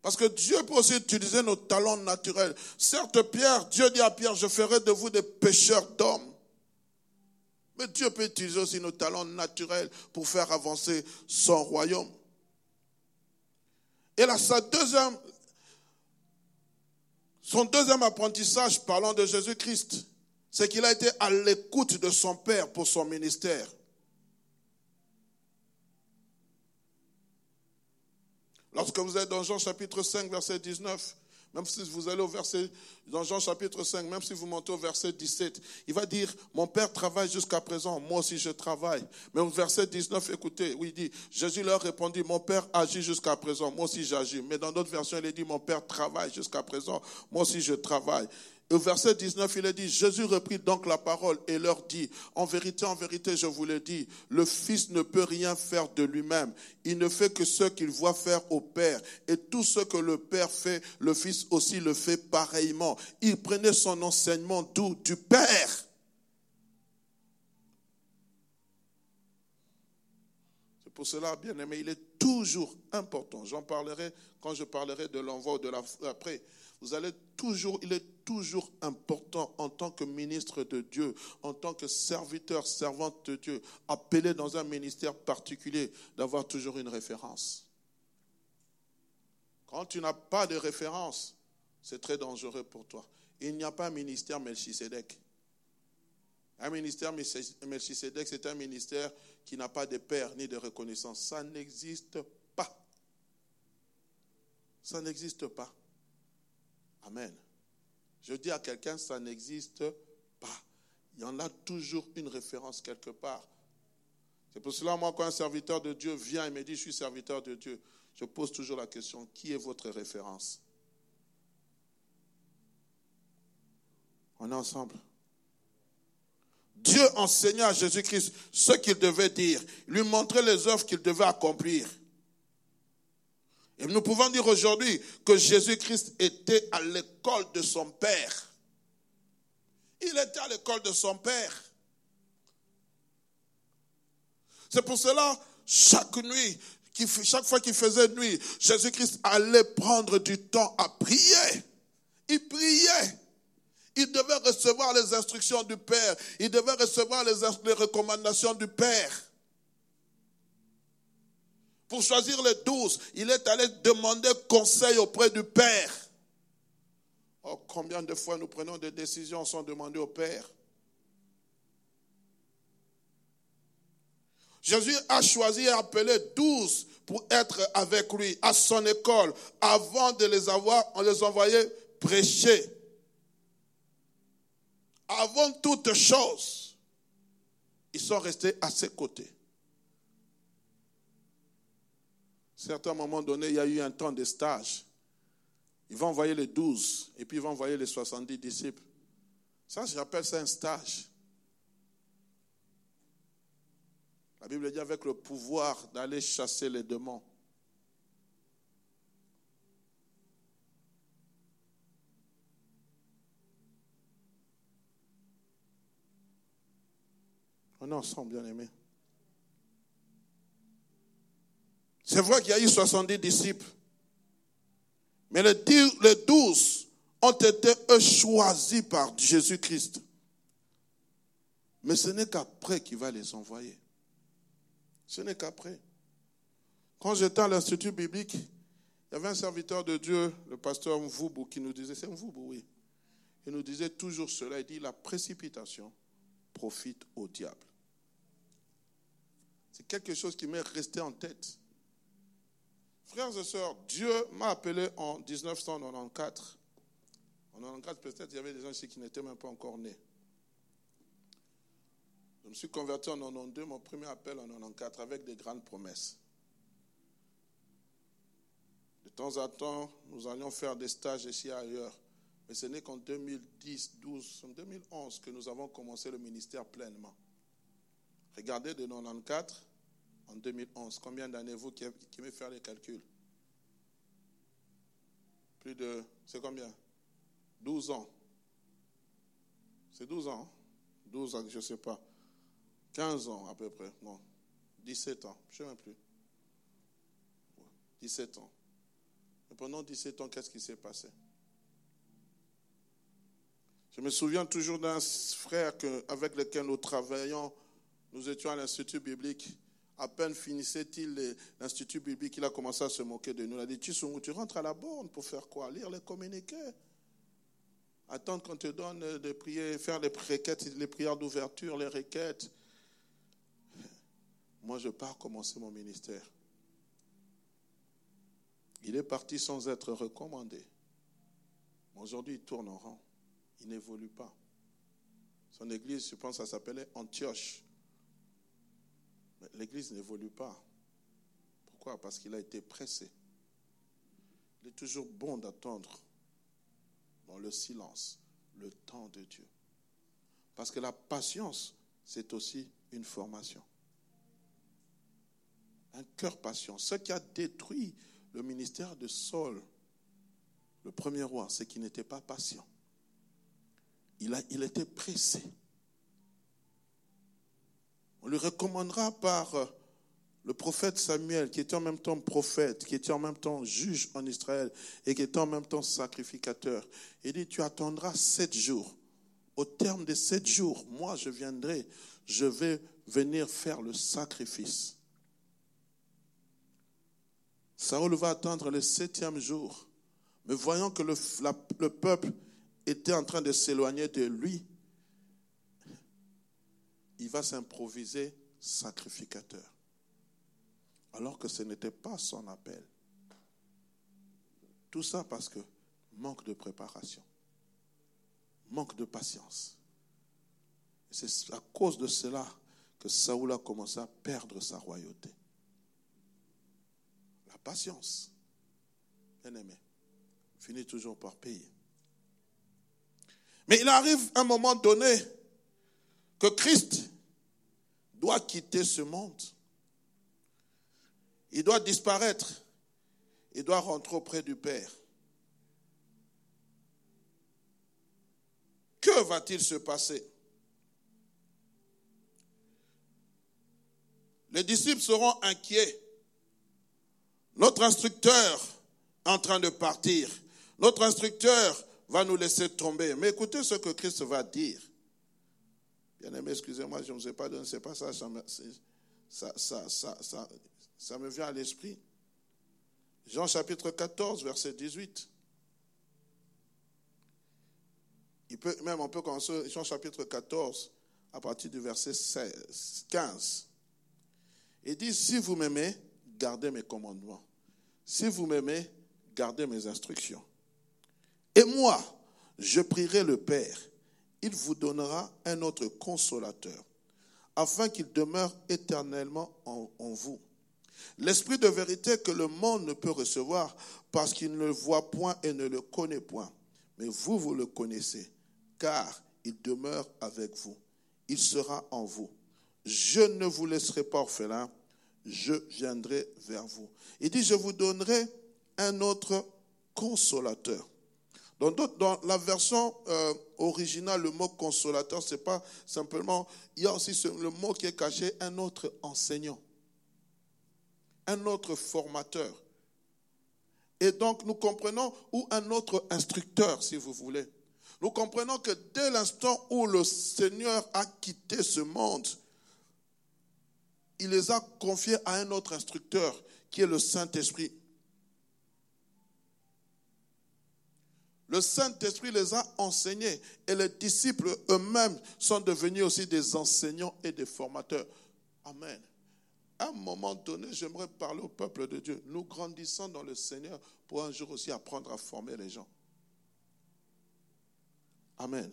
Parce que Dieu peut aussi utiliser nos talents naturels. Certes, Pierre, Dieu dit à Pierre, je ferai de vous des pêcheurs d'hommes. Mais Dieu peut utiliser aussi nos talents naturels pour faire avancer son royaume. Et là, sa deuxième, son deuxième apprentissage parlant de Jésus-Christ, c'est qu'il a été à l'écoute de son Père pour son ministère. Lorsque vous êtes dans Jean chapitre 5, verset 19, même si vous allez au verset, dans Jean chapitre 5, même si vous montez au verset 17, il va dire, mon Père travaille jusqu'à présent, moi aussi je travaille. Mais au verset 19, écoutez, où il dit, Jésus leur répondit, mon Père agit jusqu'à présent, moi aussi j'agis. Mais dans d'autres versions, il dit, mon Père travaille jusqu'à présent, moi aussi je travaille. Au verset 19, il est dit, Jésus reprit donc la parole et leur dit, en vérité, en vérité, je vous le dis, le Fils ne peut rien faire de lui-même. Il ne fait que ce qu'il voit faire au Père. Et tout ce que le Père fait, le Fils aussi le fait pareillement. Il prenait son enseignement d'où? Du Père. C'est pour cela, bien aimé, il est toujours important. J'en parlerai quand je parlerai de l'envoi de la, après vous allez toujours, il est toujours important en tant que ministre de Dieu, en tant que serviteur, servante de Dieu, appelé dans un ministère particulier, d'avoir toujours une référence. Quand tu n'as pas de référence, c'est très dangereux pour toi. Il n'y a pas un ministère Melchisedec. Un ministère Melchisedec, c'est un ministère qui n'a pas de père ni de reconnaissance. Ça n'existe pas. Ça n'existe pas. Amen. Je dis à quelqu'un, ça n'existe pas. Il y en a toujours une référence quelque part. C'est pour cela, moi, quand un serviteur de Dieu vient et me dit, je suis serviteur de Dieu, je pose toujours la question, qui est votre référence? On est ensemble. Dieu enseigna à Jésus-Christ ce qu'il devait dire, lui montrer les œuvres qu'il devait accomplir. Nous pouvons dire aujourd'hui que Jésus-Christ était à l'école de son Père. Il était à l'école de son Père. C'est pour cela, chaque nuit, chaque fois qu'il faisait nuit, Jésus-Christ allait prendre du temps à prier. Il priait. Il devait recevoir les instructions du Père. Il devait recevoir les, les recommandations du Père. Pour choisir les douze, il est allé demander conseil auprès du Père. Oh, combien de fois nous prenons des décisions sans demander au Père? Jésus a choisi et appelé douze pour être avec lui à son école avant de les avoir, on les envoyait prêcher. Avant toute chose, ils sont restés à ses côtés. À un certain moment donné, il y a eu un temps de stage. Il va envoyer les douze et puis il va envoyer les 70 disciples. Ça, j'appelle ça un stage. La Bible dit avec le pouvoir d'aller chasser les démons. On est ensemble, bien aimés. C'est vrai qu'il y a eu 70 disciples. Mais les douze ont été eux choisis par Jésus-Christ. Mais ce n'est qu'après qu'il va les envoyer. Ce n'est qu'après. Quand j'étais à l'Institut biblique, il y avait un serviteur de Dieu, le pasteur Mvubu, qui nous disait, c'est Mvubu, oui. Il nous disait toujours cela, il dit, la précipitation profite au diable. C'est quelque chose qui m'est resté en tête. Frères et sœurs, Dieu m'a appelé en 1994. En 1994, peut-être, il y avait des gens ici qui n'étaient même pas encore nés. Je me suis converti en 92, mon premier appel en 94, avec des grandes promesses. De temps en temps, nous allions faire des stages ici et ailleurs. Mais ce n'est qu'en 2010, 12, en 2011 que nous avons commencé le ministère pleinement. Regardez de 94 en 2011. Combien d'années vous qui, qui me faire les calculs? Plus de. C'est combien? 12 ans. C'est 12 ans. 12 ans, je ne sais pas. 15 ans à peu près, non, 17 ans, je ne sais même plus. 17 ans. Et pendant 17 ans, qu'est-ce qui s'est passé? Je me souviens toujours d'un frère avec lequel nous travaillions. Nous étions à l'Institut biblique. À peine finissait-il l'Institut biblique, il a commencé à se moquer de nous. Il a dit Tu, rentres à la borne pour faire quoi? Lire les communiqués. Attendre qu'on te donne de prier, faire les les prières d'ouverture, les requêtes. Moi, je pars commencer mon ministère. Il est parti sans être recommandé. Aujourd'hui, il tourne en rang. Il n'évolue pas. Son église, je pense, ça s'appelait Antioche. L'église n'évolue pas. Pourquoi? Parce qu'il a été pressé. Il est toujours bon d'attendre dans le silence le temps de Dieu. Parce que la patience, c'est aussi une formation un cœur patient. Ce qui a détruit le ministère de Saul, le premier roi, c'est qu'il n'était pas patient. Il, a, il était pressé. On lui recommandera par euh, le prophète Samuel, qui était en même temps prophète, qui était en même temps juge en Israël et qui était en même temps sacrificateur. Il dit, tu attendras sept jours. Au terme de sept jours, moi je viendrai, je vais venir faire le sacrifice. Saoul va attendre le septième jour. Mais voyant que le, le peuple était en train de s'éloigner de lui, il va s'improviser sacrificateur. Alors que ce n'était pas son appel. Tout ça parce que manque de préparation, manque de patience. C'est à cause de cela que Saoul a à perdre sa royauté patience, bien aimé, finit toujours par payer. Mais il arrive un moment donné que Christ doit quitter ce monde. Il doit disparaître. Il doit rentrer auprès du Père. Que va-t-il se passer? Les disciples seront inquiets Notre instructeur est en train de partir. Notre instructeur va nous laisser tomber. Mais écoutez ce que Christ va dire. Bien aimé, excusez-moi, je ne sais pas, je ne sais pas ça, ça, ça, ça, ça, ça me vient à l'esprit. Jean chapitre 14, verset 18. Il peut, même on peut commencer Jean chapitre 14 à partir du verset 16, 15. Il dit, si vous m'aimez, gardez mes commandements. Si vous m'aimez, gardez mes instructions. Et moi, je prierai le Père. Il vous donnera un autre consolateur, afin qu'il demeure éternellement en, vous. L'esprit de vérité que le monde ne peut recevoir parce qu'il ne le voit point et ne le connaît point. Mais vous, vous le connaissez, car il demeure avec vous. Il sera en vous. Je ne vous laisserai pas orphelin, je viendrai vers vous. Il dit, je vous donnerai un autre consolateur. Dans, la version euh, originale, le mot consolateur, c'est pas simplement, il y a aussi le mot qui est caché, un autre enseignant, un autre formateur. Et donc, nous comprenons, ou un autre instructeur, si vous voulez. Nous comprenons que dès l'instant où le Seigneur a quitté ce monde, il les a confiés à un autre instructeur qui est le Saint-Esprit. Le Saint-Esprit les a enseignés et les disciples eux-mêmes sont devenus aussi des enseignants et des formateurs. Amen. À un moment donné, j'aimerais parler au peuple de Dieu. Nous grandissons dans le Seigneur pour un jour aussi apprendre à former les gens. Amen.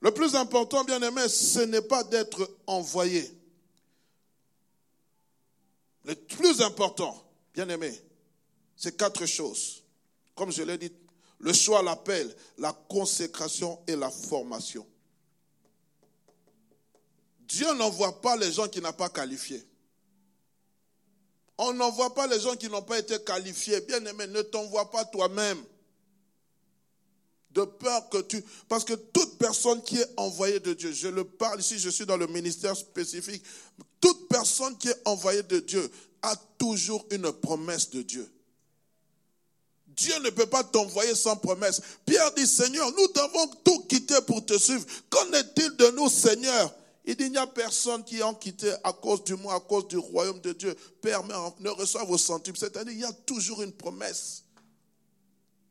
Le plus important, bien aimé, ce n'est pas d'être envoyé. Le plus important, bien aimé, c'est quatre choses. Comme je l'ai dit, le choix, l'appel, la consécration et la formation. Dieu n'envoie pas les gens qui n'ont pas qualifié. On n'envoie pas les gens qui n'ont pas été qualifiés. Bien aimé, ne t'envoie pas toi-même de peur que tu... Parce que toute personne qui est envoyée de Dieu, je le parle ici, je suis dans le ministère spécifique, toute personne qui est envoyée de Dieu a toujours une promesse de Dieu. Dieu ne peut pas t'envoyer sans promesse. Pierre dit, Seigneur, nous devons tout quitter pour te suivre. Qu'en est-il de nous, Seigneur? Il dit, il n'y a personne qui a quitté à cause du moi, à cause du royaume de Dieu. Père, ne reçoit vos centimes. C'est-à-dire, il y a toujours une promesse.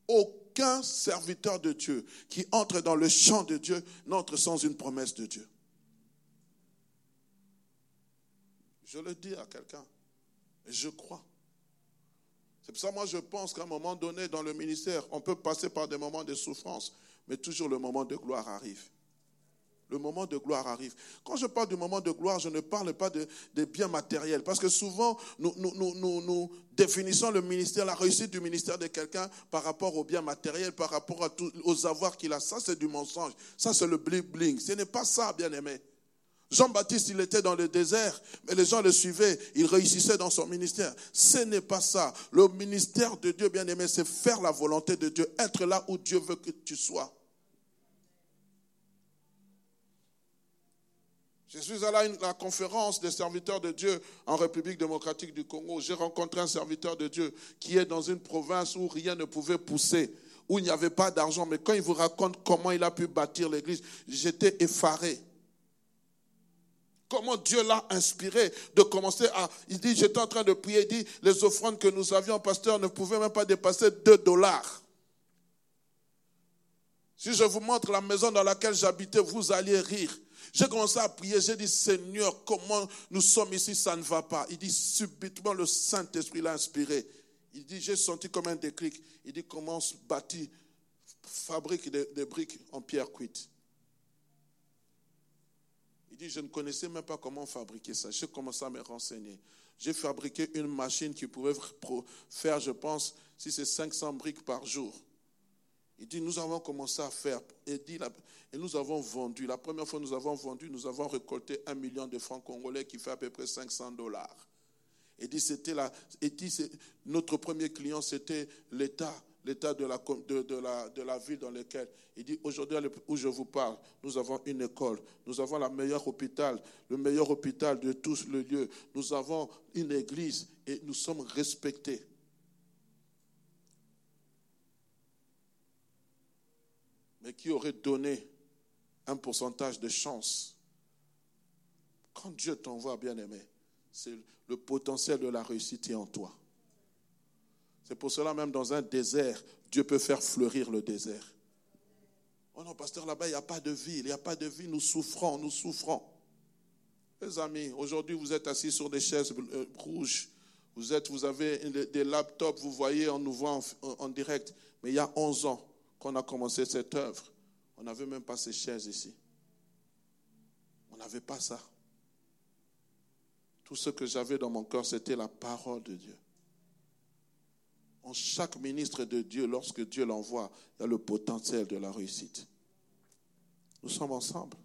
Aucun serviteur de Dieu qui entre dans le champ de Dieu n'entre sans une promesse de Dieu. Je le dis à quelqu'un, je crois. C'est pour ça moi je pense qu'à un moment donné dans le ministère, on peut passer par des moments de souffrance, mais toujours le moment de gloire arrive le moment de gloire arrive. Quand je parle du moment de gloire, je ne parle pas de, biens matériels. Parce que souvent, nous, définissons le ministère, la réussite du ministère de quelqu'un par rapport aux biens matériels, par rapport à aux avoirs qu'il a. Ça, c'est du mensonge. Ça, c'est le bling-bling. Ce n'est pas ça, bien aimé. Jean-Baptiste, il était dans le désert, mais les gens le suivaient, il réussissait dans son ministère. Ce n'est pas ça. Le ministère de Dieu, bien aimé, c'est faire la volonté de Dieu, être là où Dieu veut que tu sois. Je suis allé à la conférence des serviteurs de Dieu en République démocratique du Congo. J'ai rencontré un serviteur de Dieu qui est dans une province où rien ne pouvait pousser, où il n'y avait pas d'argent. Mais quand il vous raconte comment il a pu bâtir l'église, j'étais effaré. Comment Dieu l'a inspiré de commencer à... Il dit, j'étais en train de prier, il dit, les offrandes que nous avions, pasteur, ne pouvaient même pas dépasser 2 dollars. Si je vous montre la maison dans laquelle j'habitais, vous alliez rire. J'ai commencé à prier, j'ai dit, Seigneur, comment nous sommes ici, ça ne va pas. Il dit, subitement, le Saint-Esprit l'a inspiré. Il dit, j'ai senti comme un déclic. Il dit, commence, bâtir, fabrique des, des briques en pierre cuite. Il dit, je ne connaissais même pas comment fabriquer ça. J'ai commencé à me renseigner. J'ai fabriqué une machine qui pouvait faire, je pense, si c'est 500 briques par jour. Il dit, nous avons commencé à faire. Et, dit, et nous avons vendu. La première fois nous avons vendu, nous avons récolté un million de francs congolais qui fait à peu près 500 dollars. Et dit, c'était la, et dit, notre premier client, c'était l'État, l'état de la, de, la, de la ville dans laquelle il dit aujourd'hui où je vous parle, nous avons une école, nous avons la meilleure hôpital, le meilleur hôpital de tous les lieux, nous avons une église et nous sommes respectés. Mais qui aurait donné un pourcentage de chance? Quand Dieu t'envoie, bien aimé, c'est le potentiel de la réussite en toi. C'est pour cela même dans un désert, Dieu peut faire fleurir le désert. Oh non, pasteur, là-bas, il n'y a pas de vie. Il n'y a pas de vie. Nous souffrons, nous souffrons. Les amis, aujourd'hui, vous êtes assis sur des chaises euh, rouges. Vous, êtes, vous avez des laptops, vous voyez, on nous voit en, direct. Mais il y a 11 ans qu'on a commencé cette œuvre. On n'avait même pas ces chaises ici. On n'avait pas ça. Tout ce que j'avais dans mon cœur, c'était la parole de Dieu. En chaque ministre de Dieu, lorsque Dieu l'envoie, il y a le potentiel de la réussite. Nous sommes ensemble.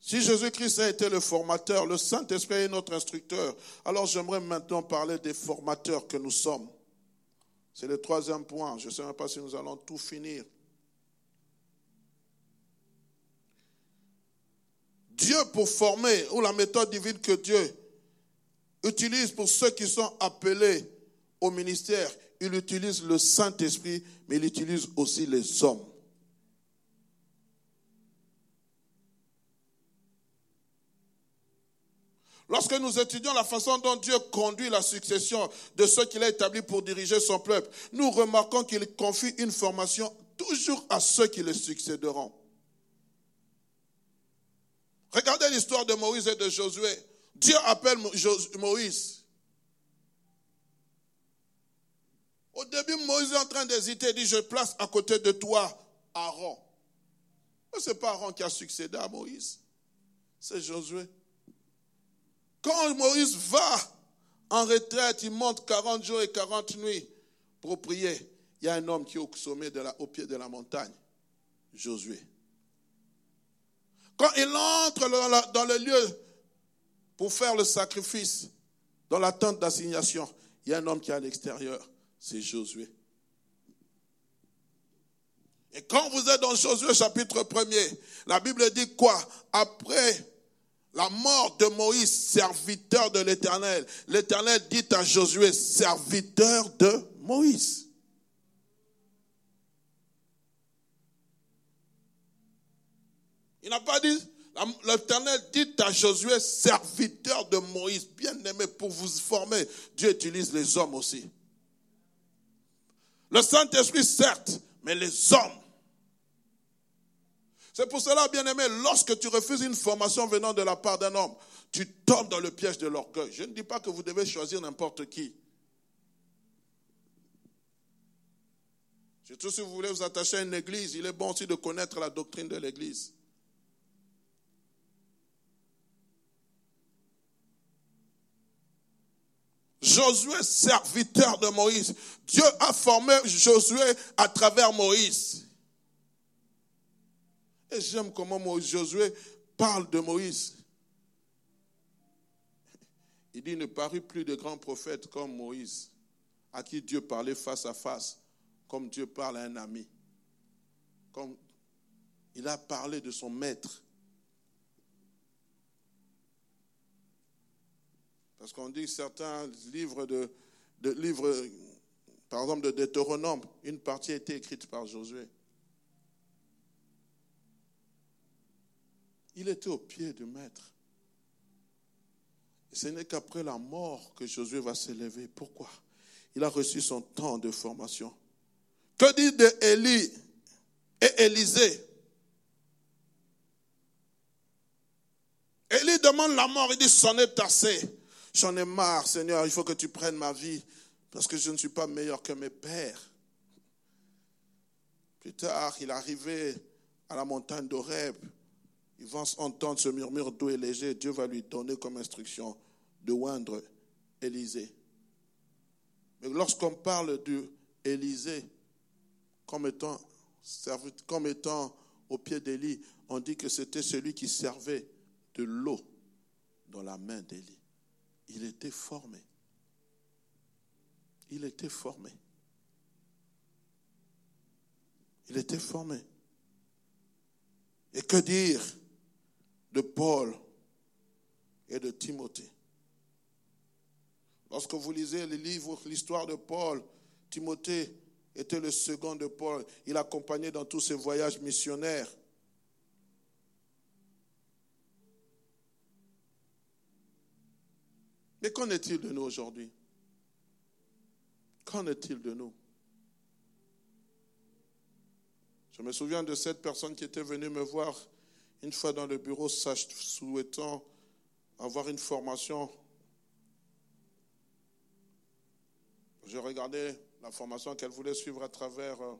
Si Jésus-Christ a été le formateur, le Saint-Esprit est notre instructeur, alors j'aimerais maintenant parler des formateurs que nous sommes. C'est le troisième point. Je ne sais même pas si nous allons tout finir. Dieu pour former, ou la méthode divine que Dieu utilise pour ceux qui sont appelés au ministère, il utilise le Saint-Esprit, mais il utilise aussi les hommes. Lorsque nous étudions la façon dont Dieu conduit la succession de ceux qu'il a établis pour diriger son peuple, nous remarquons qu'il confie une formation toujours à ceux qui le succéderont. Regardez l'histoire de Moïse et de Josué. Dieu appelle Moïse. Au début, Moïse est en train d'hésiter. Il dit, je place à côté de toi Aaron. Mais ce n'est pas Aaron qui a succédé à Moïse. C'est Josué. Quand Moïse va en retraite, il monte 40 jours et 40 nuits pour prier. Il y a un homme qui est au sommet, au pied de la montagne. Josué. Quand il entre dans le lieu pour faire le sacrifice dans la tente d'assignation, il y a un homme qui est à l'extérieur, c'est Josué. Et quand vous êtes dans Josué chapitre 1er, la Bible dit quoi? Après la mort de Moïse, serviteur de l'Éternel, l'Éternel dit à Josué, serviteur de Moïse. Il n'a pas dit L'Éternel dit à Josué, serviteur de Moïse, bien aimé, pour vous former, Dieu utilise les hommes aussi. Le Saint-Esprit, certes, mais les hommes. C'est pour cela, bien aimé, lorsque tu refuses une formation venant de la part d'un homme, tu tombes dans le piège de l'orgueil. Je ne dis pas que vous devez choisir n'importe qui. Surtout si vous voulez vous attacher à une église, il est bon aussi de connaître la doctrine de l'église. Josué, serviteur de Moïse. Dieu a formé Josué à travers Moïse. Et j'aime comment Josué parle de Moïse. Il dit, il ne parut plus de grands prophètes comme Moïse, à qui Dieu parlait face à face, comme Dieu parle à un ami. Comme il a parlé de son maître. Parce qu'on dit certains livres de, livres, par exemple de Deutéronome, une partie a été écrite par Josué. Il était au pied du maître. Ce n'est qu'après la mort que Josué va s'élever. Pourquoi? Il a reçu son temps de formation. Que dit de Élie et Élisée? Élie demande la mort, il dit c'en est assez. J'en ai marre, Seigneur, il faut que tu prennes ma vie parce que je ne suis pas meilleur que mes pères. Plus tard, il arrivait à la montagne d'Oreb. Il va entendre ce murmure doux et léger. Dieu va lui donner comme instruction de oindre Élisée. Mais lorsqu'on parle d'Élisée comme étant, comme étant au pied d'Élie, on dit que c'était celui qui servait de l'eau dans la main d'Élie il était formé. Il était formé. Il était formé. Et que dire de Paul et de Timothée? Lorsque vous lisez les livres, l'histoire de Paul, Timothée était le second de Paul. Il accompagnait dans tous ses voyages missionnaires. Mais qu'en est-il de nous aujourd'hui? Qu'en est-il de nous? Je me souviens de cette personne qui était venue me voir une fois dans le bureau, souhaitant avoir une formation. Je regardais la formation qu'elle voulait suivre à travers euh,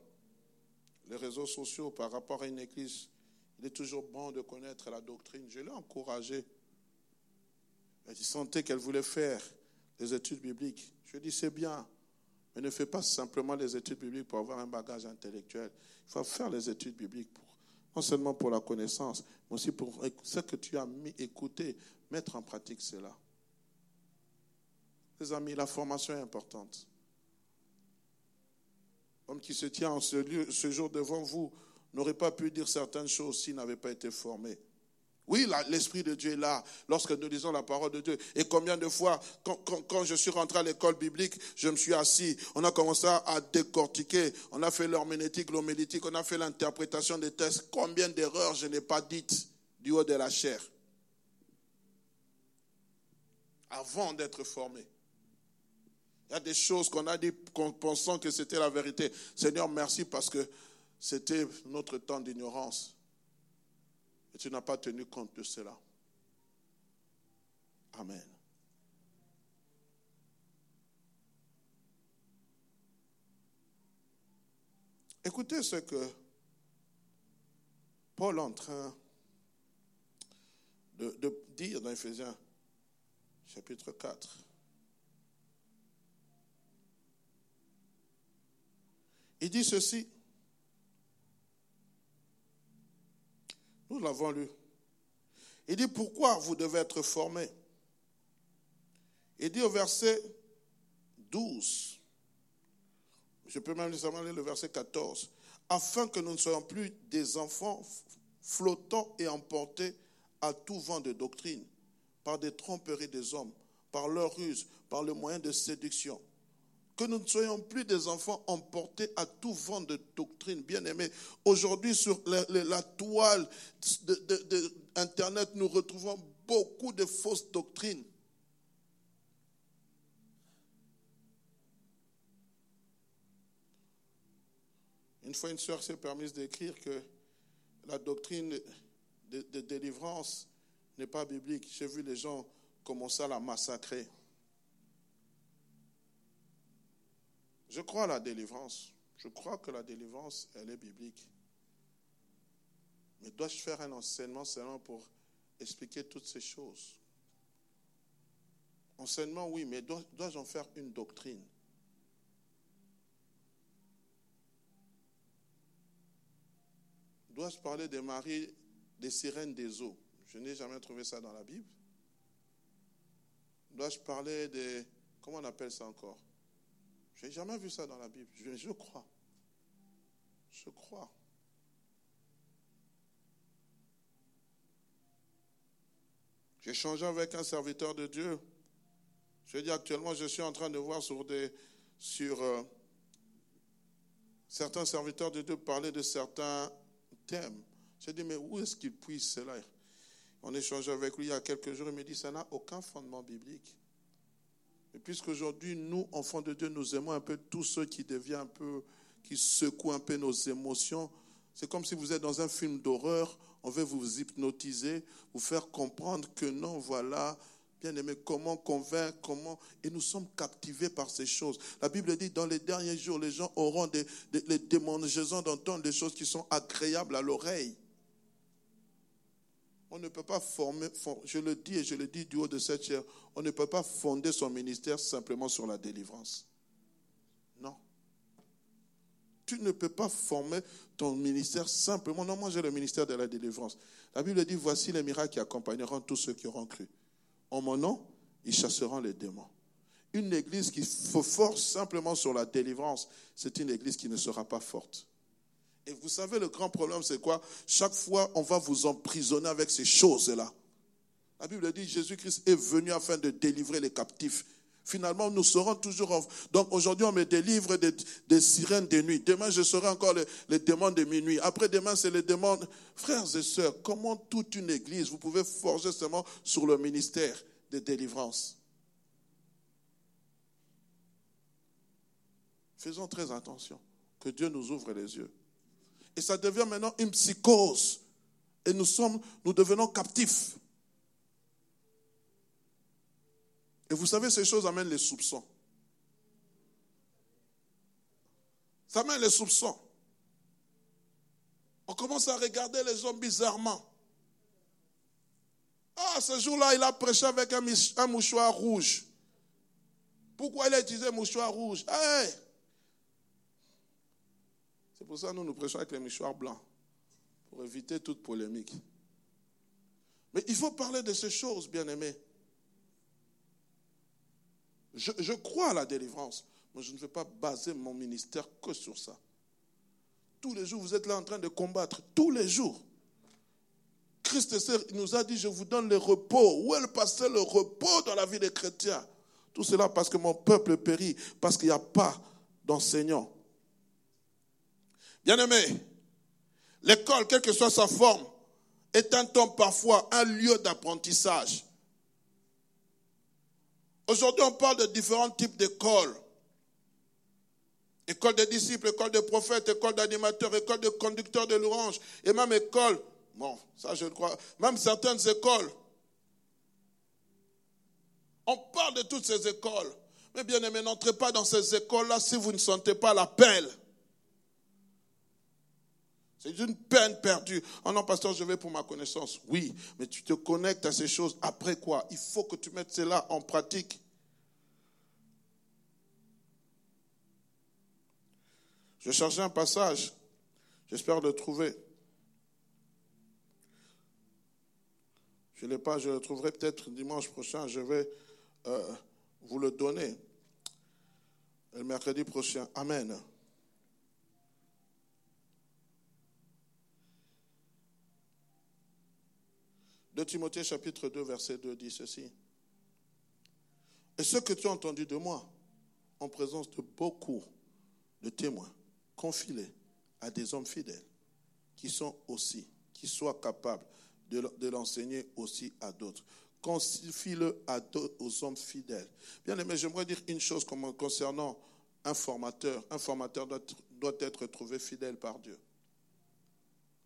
les réseaux sociaux par rapport à une église. Il est toujours bon de connaître la doctrine. Je l'ai encouragée. Elle sentait qu'elle voulait faire des études bibliques. Je dit, c'est bien, mais ne fais pas simplement les études bibliques pour avoir un bagage intellectuel. Il faut faire les études bibliques pour, non seulement pour la connaissance, mais aussi pour ce que tu as mis, écouter, mettre en pratique cela. Les amis, la formation est importante. L'homme qui se tient en ce, ce jour devant vous n'aurait pas pu dire certaines choses s'il n'avait pas été formé. Oui, l'Esprit de Dieu est là lorsque nous lisons la parole de Dieu. Et combien de fois, quand, je suis rentré à l'école biblique, je me suis assis, on a commencé à décortiquer, on a fait l'herméneutique, l'homélétique, on a fait l'interprétation des textes. Combien d'erreurs je n'ai pas dites du haut de la chair avant d'être formé. Il y a des choses qu'on a dit pensant que c'était la vérité. Seigneur, merci parce que c'était notre temps d'ignorance. Et tu n'as pas tenu compte de cela. Amen. Écoutez ce que Paul est en train de, de dire dans Ephésiens chapitre 4. Il dit ceci. Nous l'avons lu. Il dit pourquoi vous devez être formés? Il dit au verset 12, je peux même nécessairement le verset 14, afin que nous ne soyons plus des enfants flottants et emportés à tout vent de doctrine, par des tromperies des hommes, par leur ruse, par le moyen de séduction que nous ne soyons plus des enfants emportés à tout vent de doctrine. Bien aimés, aujourd'hui sur la, toile d'Internet, nous retrouvons beaucoup de fausses doctrines. Une fois, une soeur s'est permise d'écrire que la doctrine de délivrance n'est pas biblique. J'ai vu les gens commencer à la massacrer. Je crois à la délivrance. Je crois que la délivrance, elle est biblique. Mais dois-je faire un enseignement seulement pour expliquer toutes ces choses? Enseignement, oui, mais dois-je en faire une doctrine? Dois-je parler des maris, des sirènes des eaux? Je n'ai jamais trouvé ça dans la Bible. Dois-je parler des... Comment on appelle ça encore? Je n'ai jamais vu ça dans la Bible. Je, je crois. Je crois. J'ai changé avec un serviteur de Dieu. Je dis actuellement, je suis en train de voir sur des sur euh, certains serviteurs de Dieu parler de certains thèmes. J'ai dit, mais où est-ce qu'il puisse cela? On échangeait avec lui il y a quelques jours, il me dit, ça n'a aucun fondement biblique. Et puisqu'aujourd'hui, nous, enfants de Dieu, nous aimons un peu tous ceux qui deviennent un peu, qui secouent un peu nos émotions. C'est comme si vous êtes dans un film d'horreur, on veut vous hypnotiser, vous faire comprendre que non, voilà, bien aimé, comment convaincre, comment. Et nous sommes captivés par ces choses. La Bible dit, dans les derniers jours, les gens auront des, des démangeaisons d'entendre des choses qui sont agréables à l'oreille. On ne peut pas former, je le dis et je le dis du haut de cette chair, on ne peut pas fonder son ministère simplement sur la délivrance. Non. Tu ne peux pas former ton ministère simplement. Non, moi j'ai le ministère de la délivrance. La Bible dit voici les miracles qui accompagneront tous ceux qui auront cru. En mon nom, ils chasseront les démons. Une église qui se force simplement sur la délivrance, c'est une église qui ne sera pas forte. Et vous savez, le grand problème, c'est quoi? Chaque fois, on va vous emprisonner avec ces choses-là. La Bible dit, Jésus-Christ est venu afin de délivrer les captifs. Finalement, nous serons toujours... En... Donc aujourd'hui, on me délivre des, sirènes de nuit. Demain, je serai encore les, les démons de minuit. Après demain, c'est les démons... Frères et sœurs, comment toute une église, vous pouvez forger seulement sur le ministère de délivrance? Faisons très attention. Que Dieu nous ouvre les yeux. Et ça devient maintenant une psychose. Et nous sommes, nous devenons captifs. Et vous savez, ces choses amènent les soupçons. Ça amène les soupçons. On commence à regarder les hommes bizarrement. Ah, ce jour-là, il a prêché avec un, mouchoir rouge. Pourquoi il a utilisé mouchoir rouge? Hey! C'est pour ça que nous nous prêchons avec les mouchoirs blancs, pour éviter toute polémique. Mais il faut parler de ces choses, bien-aimés. Je, crois à la délivrance, mais je ne vais pas baser mon ministère que sur ça. Tous les jours, vous êtes là en train de combattre, tous les jours. Christ nous a dit, je vous donne le repos. Où est le pasteur le repos dans la vie des chrétiens? Tout cela parce que mon peuple périt, parce qu'il n'y a pas d'enseignants. Bien-aimé, l'école, quelle que soit sa forme, est un temps parfois un lieu d'apprentissage. Aujourd'hui, on parle de différents types d'écoles. École des disciples, école des prophètes, école d'animateurs, école de conducteurs de l'orange, et même école, bon, ça je crois, même certaines écoles. On parle de toutes ces écoles. Mais bien aimé, n'entrez pas dans ces écoles-là si vous ne sentez pas l'appel. C'est une peine perdue. Oh non, pasteur, je vais pour ma connaissance. Oui, mais tu te connectes à ces choses. Après quoi? Il faut que tu mettes cela en pratique. Je cherchais un passage. J'espère le trouver. Je ne l'ai pas, je le trouverai peut-être dimanche prochain. Je vais euh, vous le donner. Le mercredi prochain. Amen. 2 Timothée chapitre 2 verset 2 dit ceci. Et ce que tu as entendu de moi, en présence de beaucoup de témoins, confie-les à des hommes fidèles qui sont aussi, qui soient capables de, l'enseigner aussi à d'autres. Confie-le aux hommes fidèles. Bien aimé, j'aimerais dire une chose concernant un formateur. Un formateur doit être trouvé fidèle par Dieu.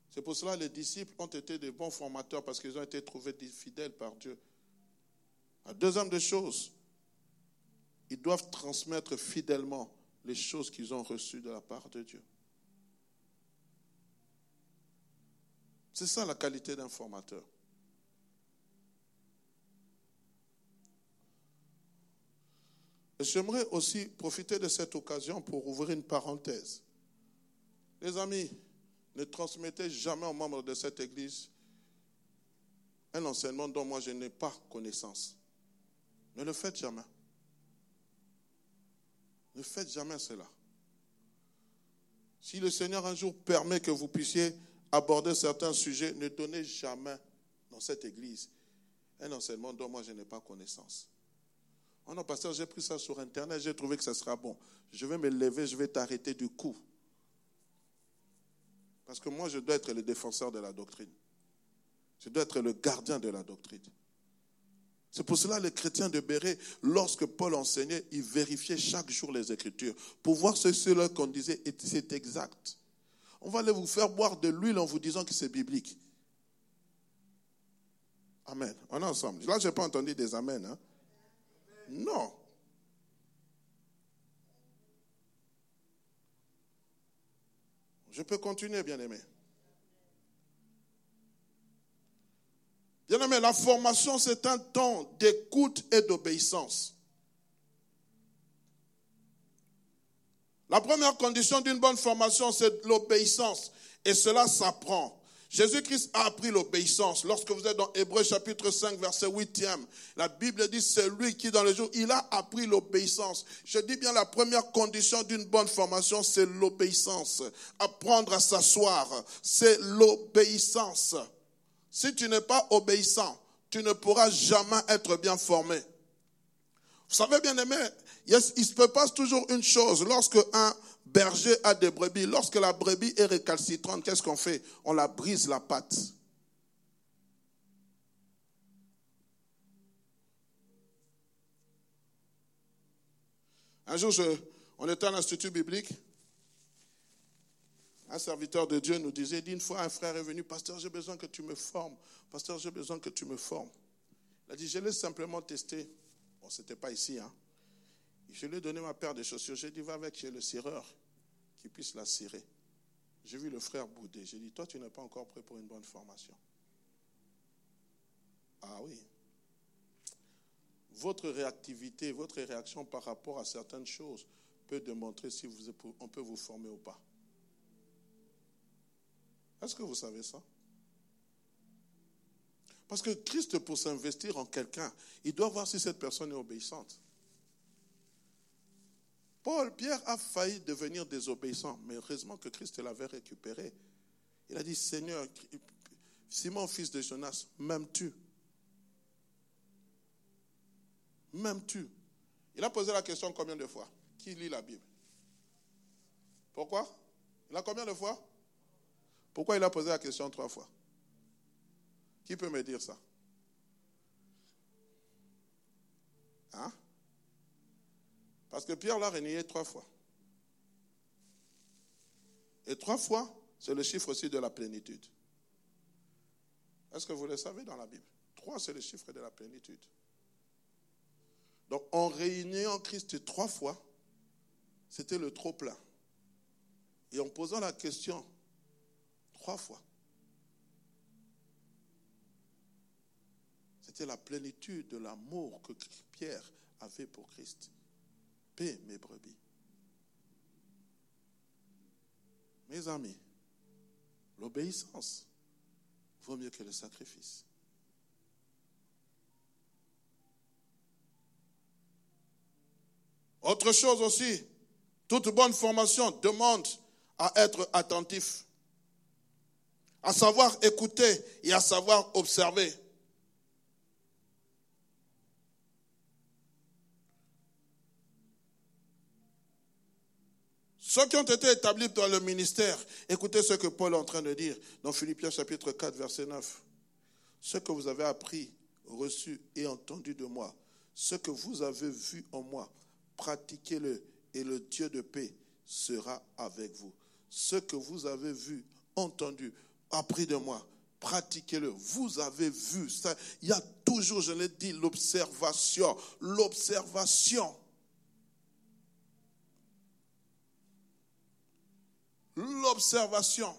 C'est pour cela que les disciples ont été des bons formateurs parce qu'ils ont été trouvés fidèles par Dieu. La deuxième des choses, ils doivent transmettre fidèlement les choses qu'ils ont reçues de la part de Dieu. C'est ça la qualité d'un formateur. J'aimerais aussi profiter de cette occasion pour ouvrir une parenthèse. Les amis, ne transmettez jamais aux membres de cette église un enseignement dont moi je n'ai pas connaissance. Ne le faites jamais. Ne faites jamais cela. Si le Seigneur un jour permet que vous puissiez aborder certains sujets, ne donnez jamais dans cette église un enseignement dont moi je n'ai pas connaissance. Oh non, pasteur, j'ai pris ça sur Internet, j'ai trouvé que ça sera bon. Je vais me lever, je vais t'arrêter du coup. Parce que moi, je dois être le défenseur de la doctrine. Je dois être le gardien de la doctrine. C'est pour cela que les chrétiens de Béret, lorsque Paul enseignait, ils vérifiaient chaque jour les Écritures pour voir ce cela qu'on disait, c'est exact. On va aller vous faire boire de l'huile en vous disant que c'est biblique. Amen. On est ensemble. Là, je n'ai pas entendu des Amen. Hein? Non. Je peux continuer, bien-aimé. Bien-aimé, la formation, c'est un temps d'écoute et d'obéissance. La première condition d'une bonne formation, c'est l'obéissance. Et cela s'apprend. Jésus-Christ a appris l'obéissance. Lorsque vous êtes dans Hébreu chapitre 5, verset 8e, la Bible dit, c'est lui qui dans le jour, il a appris l'obéissance. Je dis bien la première condition d'une bonne formation, c'est l'obéissance. Apprendre à s'asseoir, c'est l'obéissance. Si tu n'es pas obéissant, tu ne pourras jamais être bien formé. Vous savez bien aimé, il se passe toujours une chose. Lorsque un berger a des brebis, lorsque la brebis est récalcitrante, qu'est-ce qu'on fait? On la brise la patte. Un jour, on était à l'institut biblique. Un serviteur de Dieu nous disait, d'une fois, un frère est venu, pasteur, j'ai besoin que tu me formes. Pasteur, j'ai besoin que tu me formes. Il a dit, je l'ai simplement testé. Bon, ce n'était pas ici, hein. Je lui ai donné ma paire de chaussures. J'ai dit, va avec chez le cireur, qui puisse la cirer. J'ai vu le frère bouder. J'ai dit, toi, tu n'es pas encore prêt pour une bonne formation. Ah oui. Votre réactivité, votre réaction par rapport à certaines choses peut démontrer si on peut vous former ou pas. Est-ce que vous savez ça? Parce que Christ, pour s'investir en quelqu'un, il doit voir si cette personne est obéissante. Paul, Pierre a failli devenir désobéissant, mais heureusement que Christ l'avait récupéré. Il a dit, Seigneur, Simon, fils de Jonas, m'aimes-tu? M'aimes-tu? Il a posé la question combien de fois? Qui lit la Bible? Pourquoi? Il a combien de fois? Pourquoi il a posé la question trois fois? Qui peut me dire ça? Hein? Parce que Pierre l'a renié trois fois. Et trois fois, c'est le chiffre aussi de la plénitude. Est-ce que vous le savez dans la Bible? Trois, c'est le chiffre de la plénitude. Donc, en réuniant Christ trois fois, c'était le trop plein. Et en posant la question trois fois, c'était la plénitude de l'amour que Pierre avait pour Christ mes brebis. Mes amis, l'obéissance vaut mieux que le sacrifice. Autre chose aussi, toute bonne formation demande à être attentif, à savoir écouter et à savoir observer. Ceux qui ont été établis dans le ministère, écoutez ce que Paul est en train de dire dans Philippiens chapitre 4, verset 9. Ce que vous avez appris, reçu et entendu de moi, ce que vous avez vu en moi, pratiquez-le et le Dieu de paix sera avec vous. Ce que vous avez vu, entendu, appris de moi, pratiquez-le. Vous avez vu ça. Il y a toujours, je l'ai dit, l'observation. L'observation. L'observation.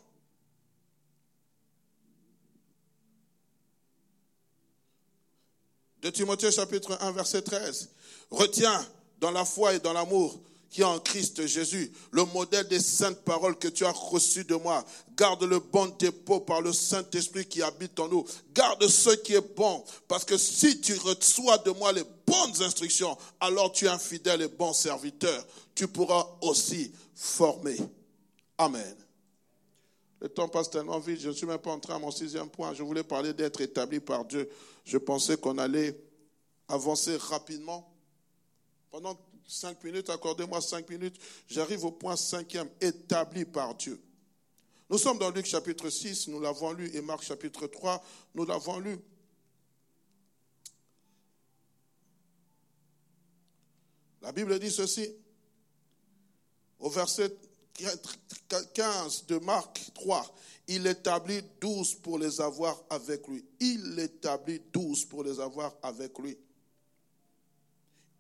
De Timothée chapitre 1 verset 13. Retiens dans la foi et dans l'amour qui est en Christ Jésus, le modèle des saintes paroles que tu as reçues de moi. Garde le bon dépôt par le Saint-Esprit qui habite en nous. Garde ce qui est bon, parce que si tu reçois de moi les bonnes instructions, alors tu es un fidèle et bon serviteur. Tu pourras aussi former. Amen. Le temps passe tellement vite, je ne suis même pas entré à mon sixième point. Je voulais parler d'être établi par Dieu. Je pensais qu'on allait avancer rapidement. Pendant cinq minutes, accordez-moi cinq minutes, j'arrive au point cinquième, établi par Dieu. Nous sommes dans Luc chapitre 6, nous l'avons lu, et Marc chapitre 3, nous l'avons lu. La Bible dit ceci, au verset 15 de Marc 3, il établit 12 pour les avoir avec lui. Il établit 12 pour les avoir avec lui.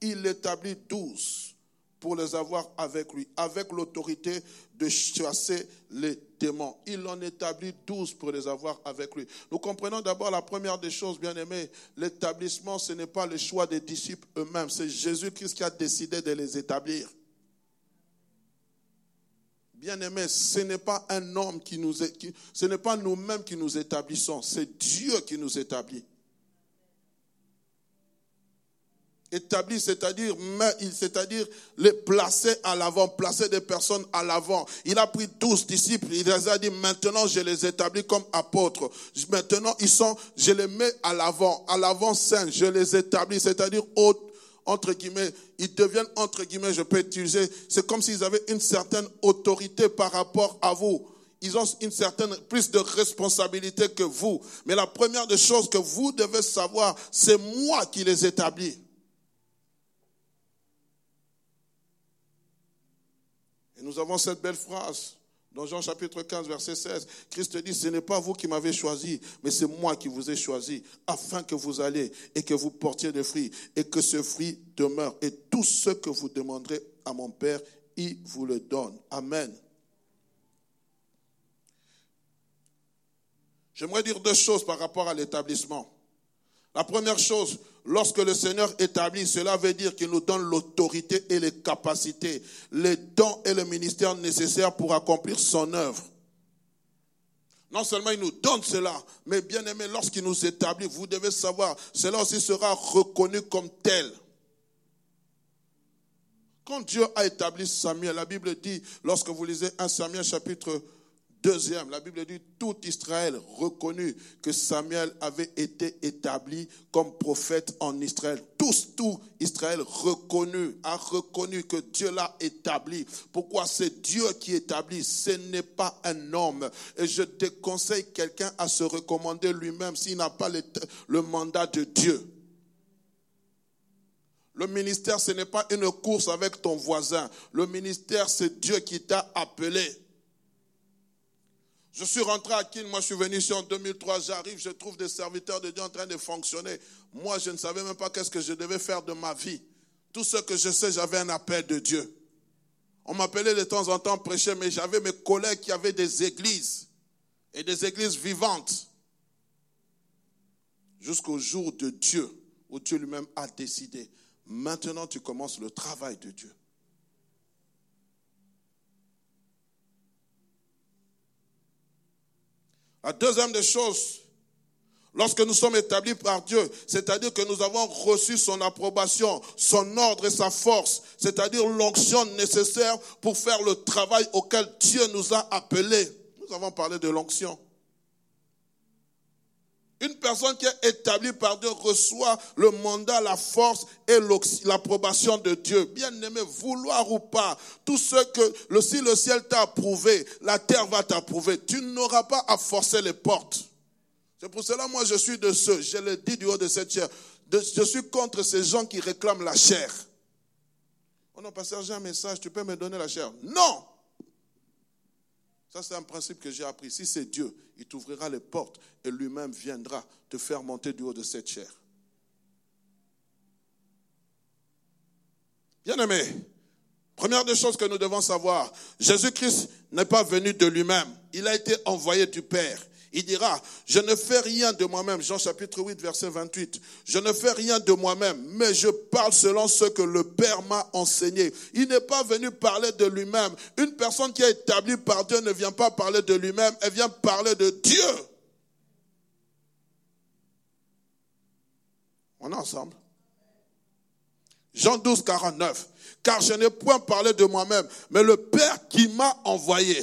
Il établit 12 pour les avoir avec lui, avec l'autorité de chasser les démons. Il en établit 12 pour les avoir avec lui. Nous comprenons d'abord la première des choses, bien aimés, l'établissement, ce n'est pas le choix des disciples eux-mêmes, c'est Jésus-Christ qui a décidé de les établir. Bien-aimés, ce n'est pas un homme qui nous ce n'est pas nous-mêmes qui nous établissons, c'est Dieu qui nous établit. établi, c'est-à-dire, c'est-à-dire les placer à l'avant, placer des personnes à l'avant. Il a pris douze disciples, il les a dit, maintenant je les établis comme apôtres. Maintenant, ils sont, je les mets à l'avant, à l'avant scène, je les établis, c'est-à-dire entre guillemets, ils deviennent entre guillemets, je peux utiliser, c'est comme s'ils avaient une certaine autorité par rapport à vous. Ils ont une certaine plus de responsabilité que vous. Mais la première des choses que vous devez savoir, c'est moi qui les établis. Et nous avons cette belle phrase dans Jean chapitre 15, verset 16. Christ dit, ce n'est pas vous qui m'avez choisi, mais c'est moi qui vous ai choisi, afin que vous alliez et que vous portiez des fruits, et que ce fruit demeure. Et tout ce que vous demanderez à mon Père, il vous le donne. Amen. J'aimerais dire deux choses par rapport à l'établissement. La première chose, lorsque le Seigneur établit, cela veut dire qu'il nous donne l'autorité et les capacités, les dons et le ministère nécessaires pour accomplir son œuvre. Non seulement il nous donne cela, mais bien aimé, lorsqu'il nous établit, vous devez savoir, cela aussi sera reconnu comme tel. Quand Dieu a établi Samuel, la Bible dit, lorsque vous lisez 1 Samuel chapitre Deuxième, la Bible dit, tout Israël reconnut que Samuel avait été établi comme prophète en Israël. Tous, tout Israël reconnu, a reconnu que Dieu l'a établi. Pourquoi c'est Dieu qui établit, ce n'est pas un homme. Et je déconseille quelqu'un à se recommander lui-même s'il n'a pas le, le mandat de Dieu. Le ministère, ce n'est pas une course avec ton voisin. Le ministère, c'est Dieu qui t'a appelé. Je suis rentré à Kin, moi je suis venu ici en 2003, j'arrive, je trouve des serviteurs de Dieu en train de fonctionner. Moi je ne savais même pas qu'est-ce que je devais faire de ma vie. Tout ce que je sais, j'avais un appel de Dieu. On m'appelait de temps en temps prêcher, mais j'avais mes collègues qui avaient des églises et des églises vivantes. Jusqu'au jour de Dieu, où Dieu lui-même a décidé. Maintenant, tu commences le travail de Dieu. La deuxième des choses, lorsque nous sommes établis par Dieu, c'est-à-dire que nous avons reçu son approbation, son ordre et sa force, c'est-à-dire l'onction nécessaire pour faire le travail auquel Dieu nous a appelés. Nous avons parlé de l'onction. Une personne qui est établie par Dieu reçoit le mandat, la force et l'approbation de Dieu. Bien aimé, vouloir ou pas, tout ce que le, si le ciel t'a approuvé, la terre va t'approuver. Tu n'auras pas à forcer les portes. C'est pour cela, moi, je suis de ceux, je le dis du haut de cette chair, je suis contre ces gens qui réclament la chair. On a passé un message, tu peux me donner la chair. Non! Ça, c'est un principe que j'ai appris. Si c'est Dieu, il t'ouvrira les portes et lui-même viendra te faire monter du haut de cette chair. Bien-aimé, première des choses que nous devons savoir, Jésus-Christ n'est pas venu de lui-même. Il a été envoyé du Père. Il dira, je ne fais rien de moi-même. Jean chapitre 8, verset 28. Je ne fais rien de moi-même, mais je parle selon ce que le Père m'a enseigné. Il n'est pas venu parler de lui-même. Une personne qui est établie par Dieu ne vient pas parler de lui-même, elle vient parler de Dieu. On est ensemble. Jean 12, 49. Car je n'ai point parlé de moi-même, mais le Père qui m'a envoyé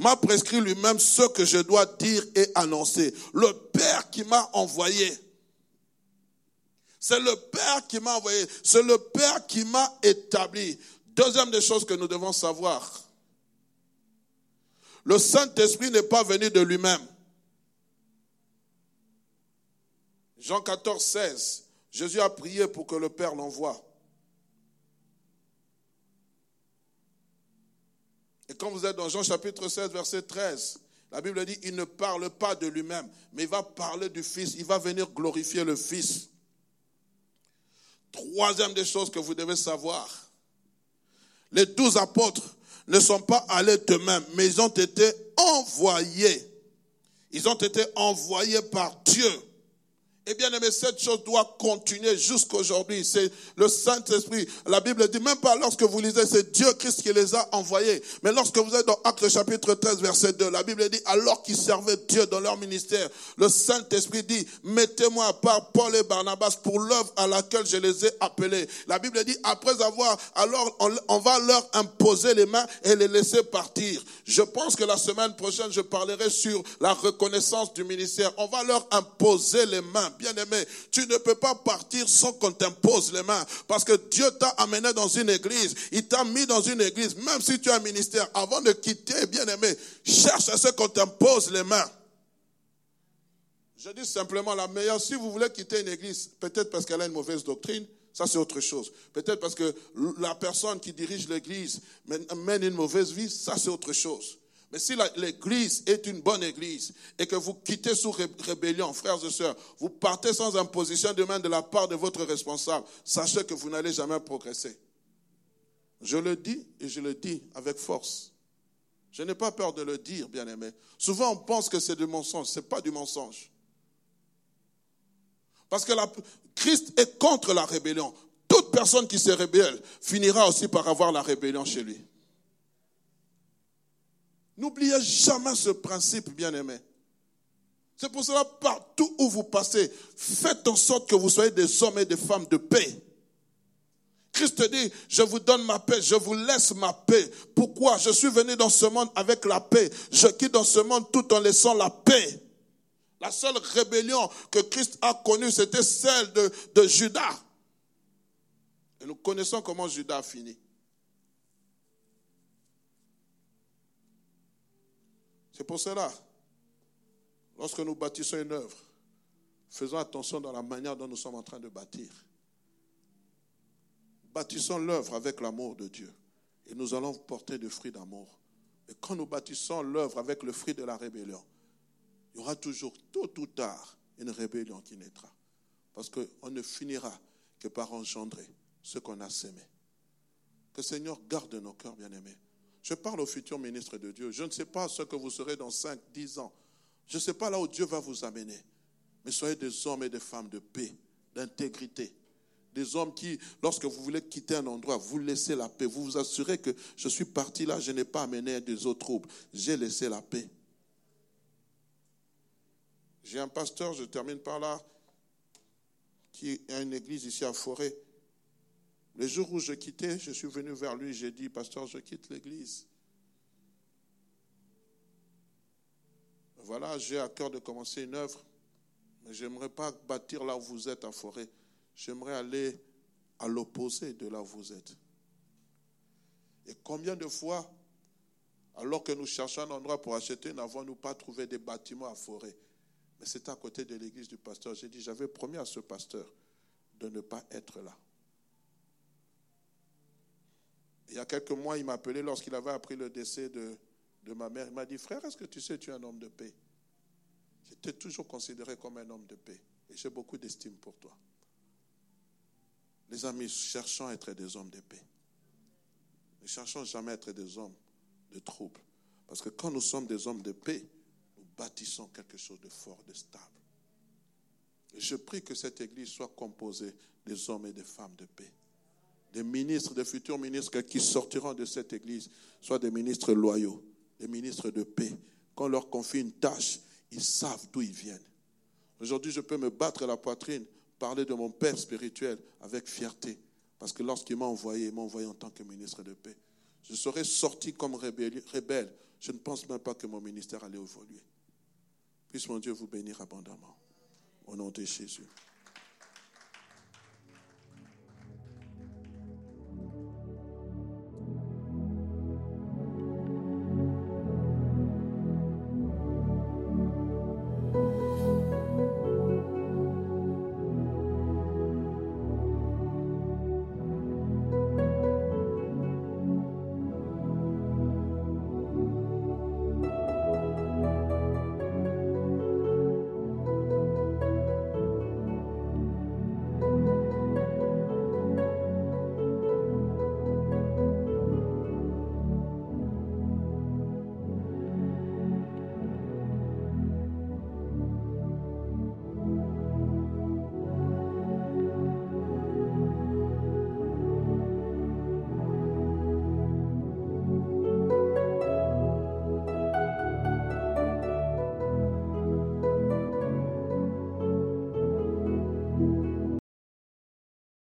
m'a prescrit lui-même ce que je dois dire et annoncer. Le Père qui m'a envoyé. C'est le Père qui m'a envoyé. C'est le Père qui m'a établi. Deuxième des choses que nous devons savoir. Le Saint-Esprit n'est pas venu de lui-même. Jean 14, 16. Jésus a prié pour que le Père l'envoie. Et quand vous êtes dans Jean chapitre 16, verset 13, la Bible dit, il ne parle pas de lui-même, mais il va parler du Fils. Il va venir glorifier le Fils. Troisième des choses que vous devez savoir. Les douze apôtres ne sont pas allés d'eux-mêmes, mais ils ont été envoyés. Ils ont été envoyés par Dieu. Et bien aimé, cette chose doit continuer jusqu'aujourd'hui. C'est le Saint-Esprit. La Bible dit, même pas lorsque vous lisez, c'est Dieu Christ qui les a envoyés. Mais lorsque vous êtes dans Actes chapitre 13, verset 2, la Bible dit, alors qu'ils servaient Dieu dans leur ministère, le Saint-Esprit dit, mettez-moi à part Paul et Barnabas pour l'œuvre à laquelle je les ai appelés. La Bible dit, après avoir, alors on, on va leur imposer les mains et les laisser partir. Je pense que la semaine prochaine, je parlerai sur la reconnaissance du ministère. On va leur imposer les mains bien-aimé, tu ne peux pas partir sans qu'on t'impose les mains. Parce que Dieu t'a amené dans une église. Il t'a mis dans une église. Même si tu as un ministère, avant de quitter, bien-aimé, cherche à ce qu'on t'impose les mains. Je dis simplement la meilleure. Si vous voulez quitter une église, peut-être parce qu'elle a une mauvaise doctrine, ça c'est autre chose. Peut-être parce que la personne qui dirige l'église mène une mauvaise vie, ça c'est autre chose. Mais si l'église est une bonne église et que vous quittez sous rébellion, frères et sœurs, vous partez sans imposition de main de la part de votre responsable, sachez que vous n'allez jamais progresser. Je le dis et je le dis avec force. Je n'ai pas peur de le dire, bien aimé. Souvent, on pense que c'est du mensonge. Ce n'est pas du mensonge. Parce que la, Christ est contre la rébellion. Toute personne qui se rébelle finira aussi par avoir la rébellion chez lui. N'oubliez jamais ce principe, bien-aimé. C'est pour cela, partout où vous passez, faites en sorte que vous soyez des hommes et des femmes de paix. Christ dit, je vous donne ma paix, je vous laisse ma paix. Pourquoi? Je suis venu dans ce monde avec la paix. Je quitte dans ce monde tout en laissant la paix. La seule rébellion que Christ a connue, c'était celle de, de Judas. Et nous connaissons comment Judas a fini. C'est pour cela, lorsque nous bâtissons une œuvre, faisons attention dans la manière dont nous sommes en train de bâtir. Bâtissons l'œuvre avec l'amour de Dieu et nous allons porter des fruits d'amour. Mais quand nous bâtissons l'œuvre avec le fruit de la rébellion, il y aura toujours, tôt ou tard, une rébellion qui naîtra. Parce qu'on ne finira que par engendrer ce qu'on a sémé. Que le Seigneur garde nos cœurs bien-aimés. Je parle au futur ministre de Dieu. Je ne sais pas ce que vous serez dans 5, 10 ans. Je ne sais pas là où Dieu va vous amener. Mais soyez des hommes et des femmes de paix, d'intégrité. Des hommes qui, lorsque vous voulez quitter un endroit, vous laissez la paix. Vous vous assurez que je suis parti là, je n'ai pas amené des autres troubles. J'ai laissé la paix. J'ai un pasteur, je termine par là, qui a une église ici à Forêt. Le jour où je quittais, je suis venu vers lui, j'ai dit, pasteur, je quitte l'église. Voilà, j'ai à cœur de commencer une œuvre, mais je n'aimerais pas bâtir là où vous êtes à forêt. J'aimerais aller à l'opposé de là où vous êtes. Et combien de fois, alors que nous cherchons un endroit pour acheter, n'avons-nous pas trouvé des bâtiments à forêt Mais c'est à côté de l'église du pasteur. J'ai dit, j'avais promis à ce pasteur de ne pas être là. Il y a quelques mois, il m'a appelé lorsqu'il avait appris le décès de, ma mère. Il m'a dit, frère, est-ce que tu sais, tu es un homme de paix? J'étais toujours considéré comme un homme de paix. Et j'ai beaucoup d'estime pour toi. Les amis, cherchons à être des hommes de paix. Ne cherchons jamais à être des hommes de trouble. Parce que quand nous sommes des hommes de paix, nous bâtissons quelque chose de fort, de stable. Et je prie que cette église soit composée des hommes et des femmes de paix des ministres, des futurs ministres qui sortiront de cette église, soient des ministres loyaux, des ministres de paix. Quand on leur confie une tâche, ils savent d'où ils viennent. Aujourd'hui, je peux me battre la poitrine, parler de mon Père spirituel avec fierté. Parce que lorsqu'il m'a envoyé, il m'a envoyé en tant que ministre de paix. Je serais sorti comme rebelle. Je ne pense même pas que mon ministère allait évoluer. Puisse mon Dieu vous bénir abondamment. Au nom de Jésus.